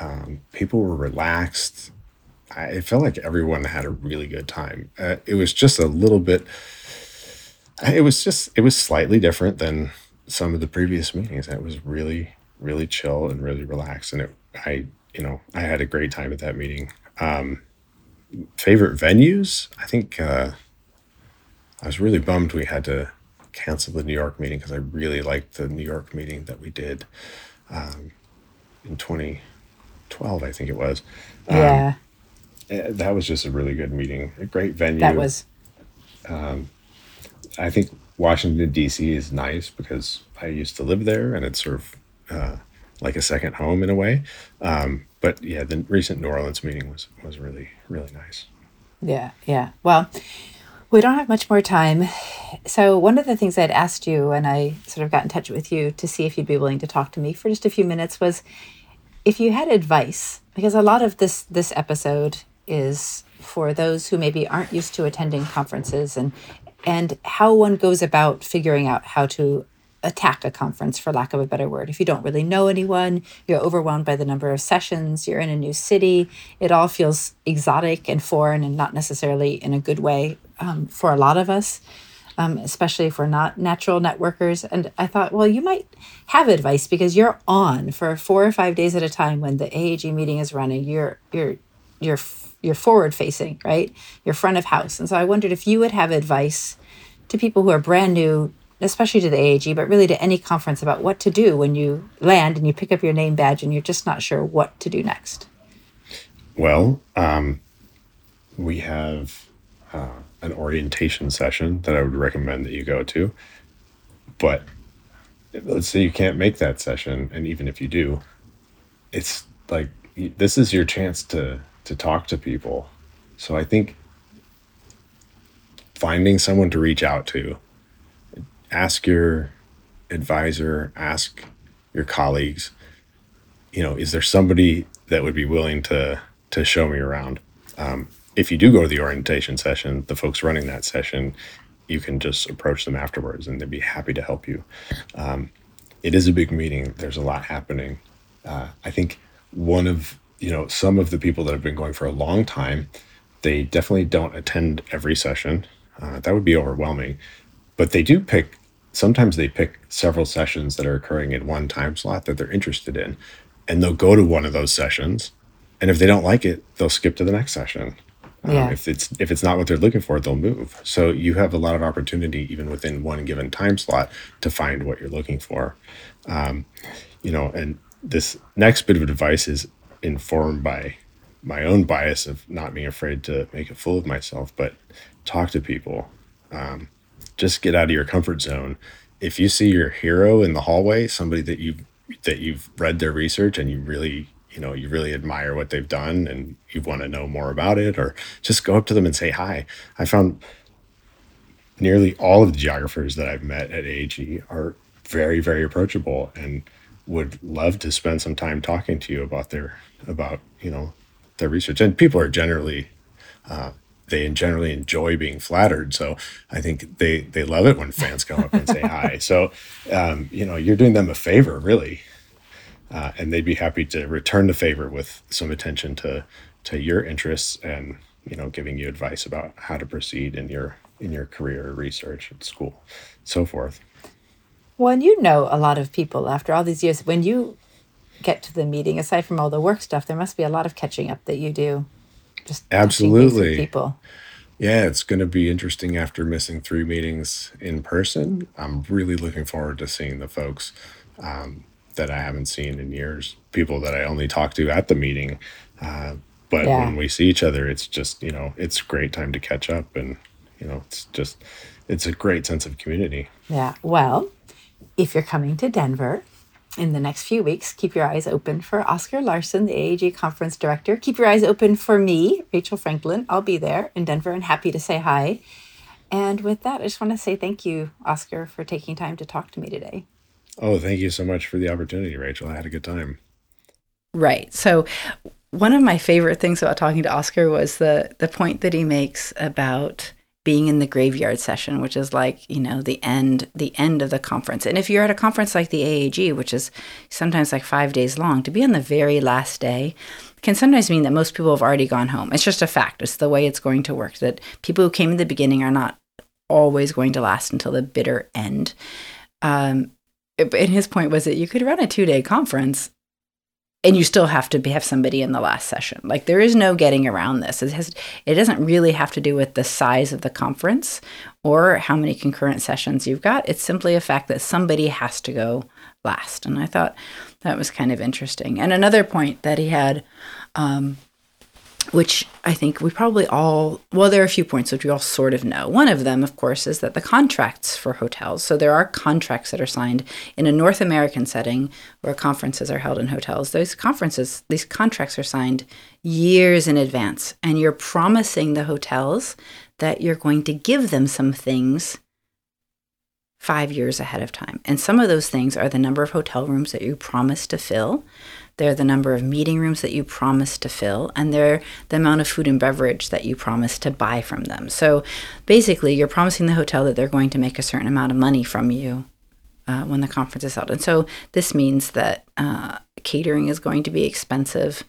Um, people were relaxed. I, it felt like everyone had a really good time. Uh, it was just a little bit. It was just it was slightly different than some of the previous meetings. It was really really chill and really relaxed, and it I you know I had a great time at that meeting. Um, favorite venues, I think. Uh, I was really bummed we had to cancel the New York meeting because I really liked the New York meeting that we did um, in 2012, I think it was. Um, yeah. Eh, that was just a really good meeting, a great venue. That was. Um, I think Washington, D.C. is nice because I used to live there and it's sort of uh, like a second home in a way. Um, but yeah, the recent New Orleans meeting was, was really, really nice. Yeah, yeah. Well, we don't have much more time. So, one of the things I'd asked you, and I sort of got in touch with you to see if you'd be willing to talk to me for just a few minutes, was if you had advice, because a lot of this this episode is for those who maybe aren't used to attending conferences and and how one goes about figuring out how to attack a conference for lack of a better word if you don't really know anyone you're overwhelmed by the number of sessions you're in a new city it all feels exotic and foreign and not necessarily in a good way um, for a lot of us um, especially if we're not natural networkers. And i thought well you might have advice because you're on for four or five days at a time when the aag meeting is running. You're you're you're you're forward facing right? You're front of house. And so i wondered if you would have advice to people who are brand new especially to the AAG, but really to any conference about what to do when you land and you pick up your name badge and you're just not sure what to do next? Well, um, we have uh, an orientation session that I would recommend that you go to. But let's say you can't make that session, and even if you do, it's like this is your chance to to talk to people. So I think finding someone to reach out to ask your advisor, ask your colleagues, you know, is there somebody that would be willing to to show me around? Um, if you do go to the orientation session, the folks running that session, you can just approach them afterwards, and they'd be happy to help you. Um, it is a big meeting. There's a lot happening. Uh, I think one of you know some of the people that have been going for a long time, they definitely don't attend every session. Uh, that would be overwhelming, but they do pick sometimes they pick several sessions that are occurring in one time slot that they're interested in and they'll go to one of those sessions and if they don't like it they'll skip to the next session yeah. Um, if it's if it's not what they're looking for they'll move so you have a lot of opportunity even within one given time slot to find what you're looking for um, you know and this next bit of advice is informed by my own bias of not being afraid to make a fool of myself but talk to people um, just get out of your comfort zone. If you see your hero in the hallway, somebody that you that you've read their research and you really you know you really admire what they've done and you want to know more about it or just go up to them and say hi i found nearly all of the geographers that i've met at aag are very very approachable and would love to spend some time talking to you about their about you know their research. And people are generally uh, they generally enjoy being flattered. So I think they they love it when fans come up and say hi. [LAUGHS] So um, you know you're doing them a favor, really, uh, and they'd be happy to return the favor with some attention to to your interests and you know giving you advice about how to proceed in your in your career research at school so forth. Well and you know a lot of people after all these years when you get to the meeting aside from all the work stuff there must be a lot of catching up that you do. Just absolutely. people. Yeah it's going to be interesting after missing three meetings in person. I'm really looking forward to seeing the folks um, that i haven't seen in years people that i only talk to at the meeting uh, but yeah. when we see each other it's just you know it's a great time to catch up and you know it's just it's a great sense of community. Yeah. Well if you're coming to denver in the next few weeks keep your eyes open for oscar larson the aag conference director. Keep your eyes open for me rachel franklin. I'll be there in denver and happy to say hi. And with that i just want to say thank you oscar for taking time to talk to me today oh thank you so much for the opportunity rachel i had a good time right so one of my favorite things about talking to Oscar was the the point that he makes about being in the graveyard session, which is like you know the end the end of the conference. And if you're at a conference like the AAG, which is sometimes like five days long, to be on the very last day can sometimes mean that most people have already gone home. It's just a fact. It's the way it's going to work. That people who came in the beginning are not always going to last until the bitter end. Um, and his point was that you could run a two day conference and you still have to be, have somebody in the last session. Like there is no getting around this. It has it doesn't really have to do with the size of the conference or how many concurrent sessions you've got. It's simply a fact that somebody has to go last. And I thought that was kind of interesting. And another point that he had um, which I think we probably all, well, there are a few points which we all sort of know. One of them, of course, is that the contracts for hotels, so there are contracts that are signed in a North American setting where conferences are held in hotels. Those conferences, these contracts are signed years in advance, and you're promising the hotels that you're going to give them some things five years ahead of time. And some of those things are the number of hotel rooms that you promise to fill. They're the number of meeting rooms that you promise to fill, and they're the amount of food and beverage that you promise to buy from them. So basically, you're promising the hotel that they're going to make a certain amount of money from you uh, when the conference is held. And so this means that uh, catering is going to be expensive.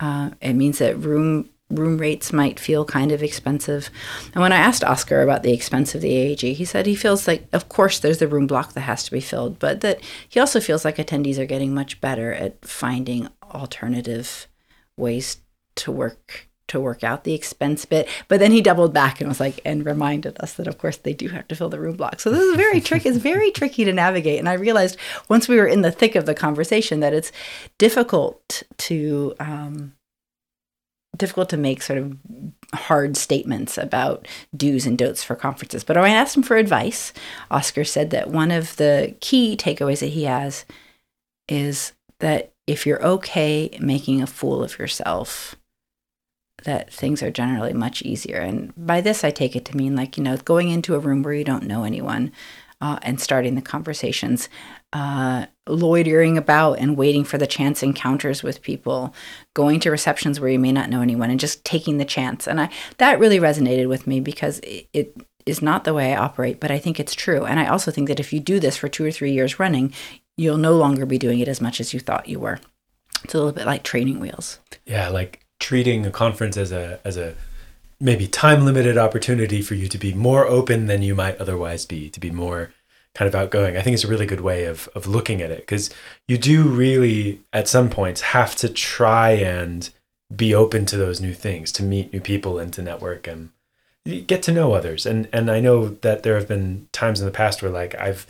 Uh, it means that room room rates might feel kind of expensive. And when I asked Oscar about the expense of the AAG, he said he feels like, of course, there's the room block that has to be filled, but that he also feels like attendees are getting much better at finding alternative ways to work to work out the expense bit. But then he doubled back and was like, and reminded us that of course they do have to fill the room block. So this is very tricky. It's very tricky to navigate. And I realized once we were in the thick of the conversation that it's difficult to um, difficult to make sort of hard statements about do's and don'ts for conferences. But when I asked him for advice, Oscar said that one of the key takeaways that he has is that if you're okay making a fool of yourself, that things are generally much easier. And by this, I take it to mean like, you know, going into a room where you don't know anyone uh, and starting the conversations, uh, loitering about and waiting for the chance encounters with people, going to receptions where you may not know anyone, and just taking the chance. And I that really resonated with me because it, it is not the way I operate, but I think it's true. And I also think that if you do this for two or three years running, you'll no longer be doing it as much as you thought you were. It's a little bit like training wheels. Yeah, like treating a conference as a as a maybe time limited opportunity for you to be more open than you might otherwise be, to be more kind of outgoing. I think it's a really good way of of looking at it because you do really at some points have to try and be open to those new things, to meet new people and to network and get to know others. And and I know that there have been times in the past where like I've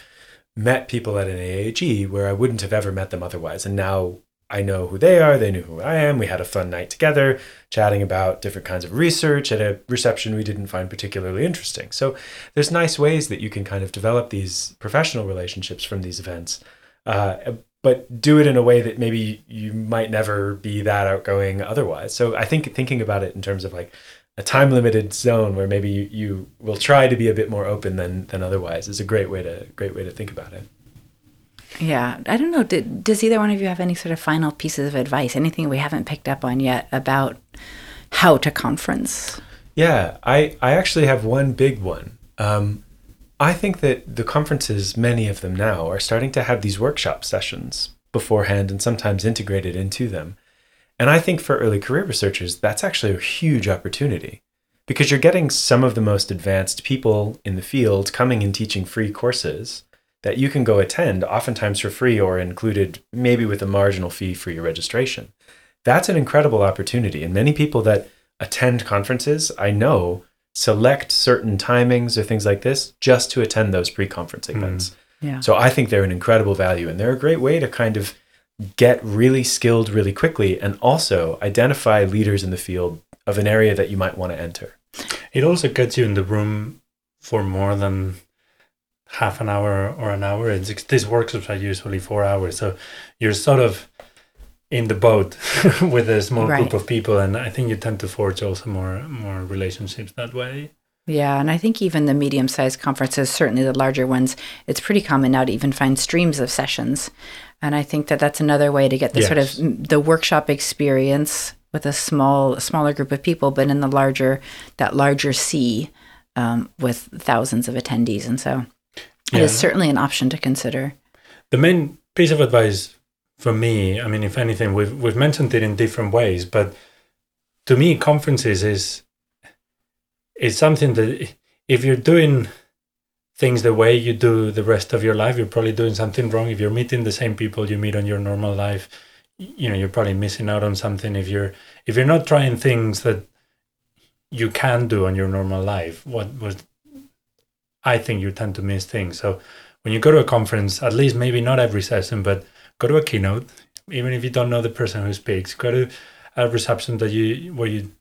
met people at an AAG where I wouldn't have ever met them otherwise. And now I know who they are, they knew who I am. We had a fun night together, chatting about different kinds of research at a reception we didn't find particularly interesting. So there's nice ways that you can kind of develop these professional relationships from these events, uh, but do it in a way that maybe you might never be that outgoing otherwise. So I think thinking about it in terms of like a time limited zone where maybe you, you will try to be a bit more open than than otherwise is a great way to great way to think about it. Yeah, I don't know. Did, does either one of you have any sort of final pieces of advice? Anything we haven't picked up on yet about how to conference? Yeah, I, I actually have one big one. Um, I think that the conferences, many of them now, are starting to have these workshop sessions beforehand and sometimes integrated into them. And I think for early career researchers, that's actually a huge opportunity because you're getting some of the most advanced people in the field coming and teaching free courses that you can go attend, oftentimes for free or included maybe with a marginal fee for your registration. That's an incredible opportunity. And many people that attend conferences, I know, select certain timings or things like this just to attend those pre conference events. Mm. Yeah. So I think they're an incredible value and they're a great way to kind of get really skilled really quickly and also identify leaders in the field of an area that you might want to enter. It also gets you in the room for more than half an hour or an hour. It's, these workshops are usually four hours. So you're sort of in the boat [LAUGHS] with a small right. group of people. And I think you tend to forge also more, more relationships that way. Yeah, and I think even the medium sized conferences, certainly the larger ones, it's pretty common now to even find streams of sessions. And I think that that's another way to get the yes. sort of the workshop experience with a small smaller group of people, but in the larger that larger sea um, with thousands of attendees, and so yeah. it is certainly an option to consider. The main piece of advice for me, I mean, if anything, we've we've mentioned it in different ways, but to me, conferences is is something that if you're doing things the way you do the rest of your life, you're probably doing something wrong. If you're meeting the same people you meet on your normal life, you know you're probably missing out on something if you're if you're not trying things that you can do on your normal life what was i think you tend to miss things so when you go to a conference at least maybe not every session but go to a keynote even if you don't know the person who speaks go to a reception that you where you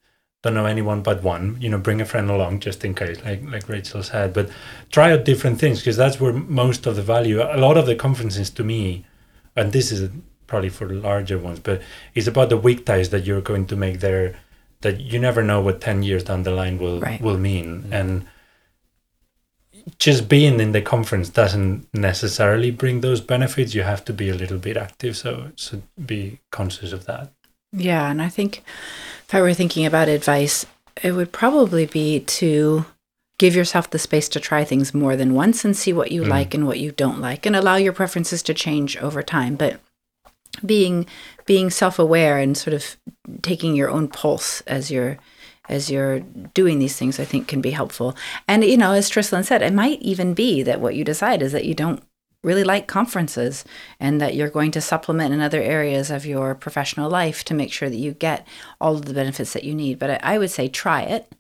don't know anyone but one you know bring a friend along just in case like like rachel said but try out different things because that's where most of the value a lot of the conferences to me and this is probably for the larger ones, but it's about the weak ties that you're going to make there that you never know what 10 years down the line will right. will mean mm-hmm. and just being in the conference doesn't necessarily bring those benefits. You have to be a little bit active so so be conscious of that. Yeah and i think if i were thinking about advice it would probably be to give yourself the space to try things more than once and see what you mm. like and what you don't like and allow your preferences to change over time. But being being self-aware and sort of taking your own pulse as you're as you're doing these things i think can be helpful. And you know as Trisalyn said it might even be that what you decide is that you don't really like conferences and that you're going to supplement in other areas of your professional life to make sure that you get all of the benefits that you need. But i, would say try it.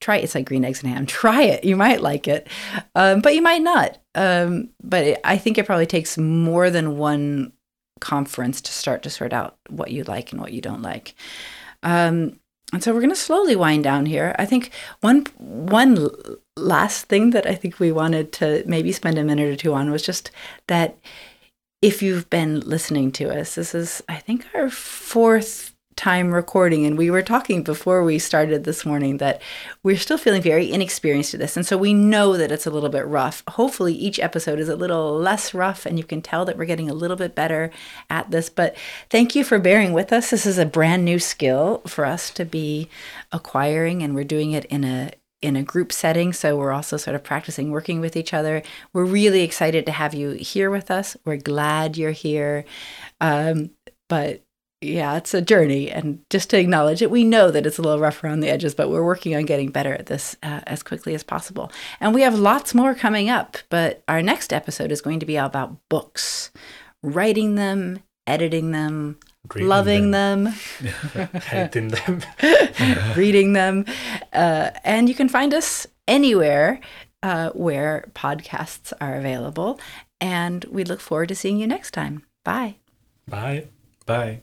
Try it. it's like green eggs and ham. [LAUGHS] Try it. You might like it um, but you might not. Um, but it, i think it probably takes more than one conference to start to sort out what you like and what you don't like. Um, and so we're going to slowly wind down here. I think one one last thing that I think we wanted to maybe spend a minute or two on was just that if you've been listening to us, this is I think our fourth time recording. And we were talking before we started this morning that we're still feeling very inexperienced at this. And so we know that it's a little bit rough. Hopefully, each episode is a little less rough and you can tell that we're getting a little bit better at this. But thank you for bearing with us. This is a brand new skill for us to be acquiring, and we're doing it in a in a group setting. So we're also sort of practicing working with each other. We're really excited to have you here with us. We're glad you're here. Um, but yeah, it's a journey, and just to acknowledge it, we know that it's a little rough around the edges, but we're working on getting better at this uh, as quickly as possible. And we have lots more coming up, but our next episode is going to be all about books, writing them, editing them, reading loving them, them. [LAUGHS] hating them, [LAUGHS] reading them, uh, and you can find us anywhere uh, where podcasts are available. And we look forward to seeing you next time. Bye. Bye. Bye.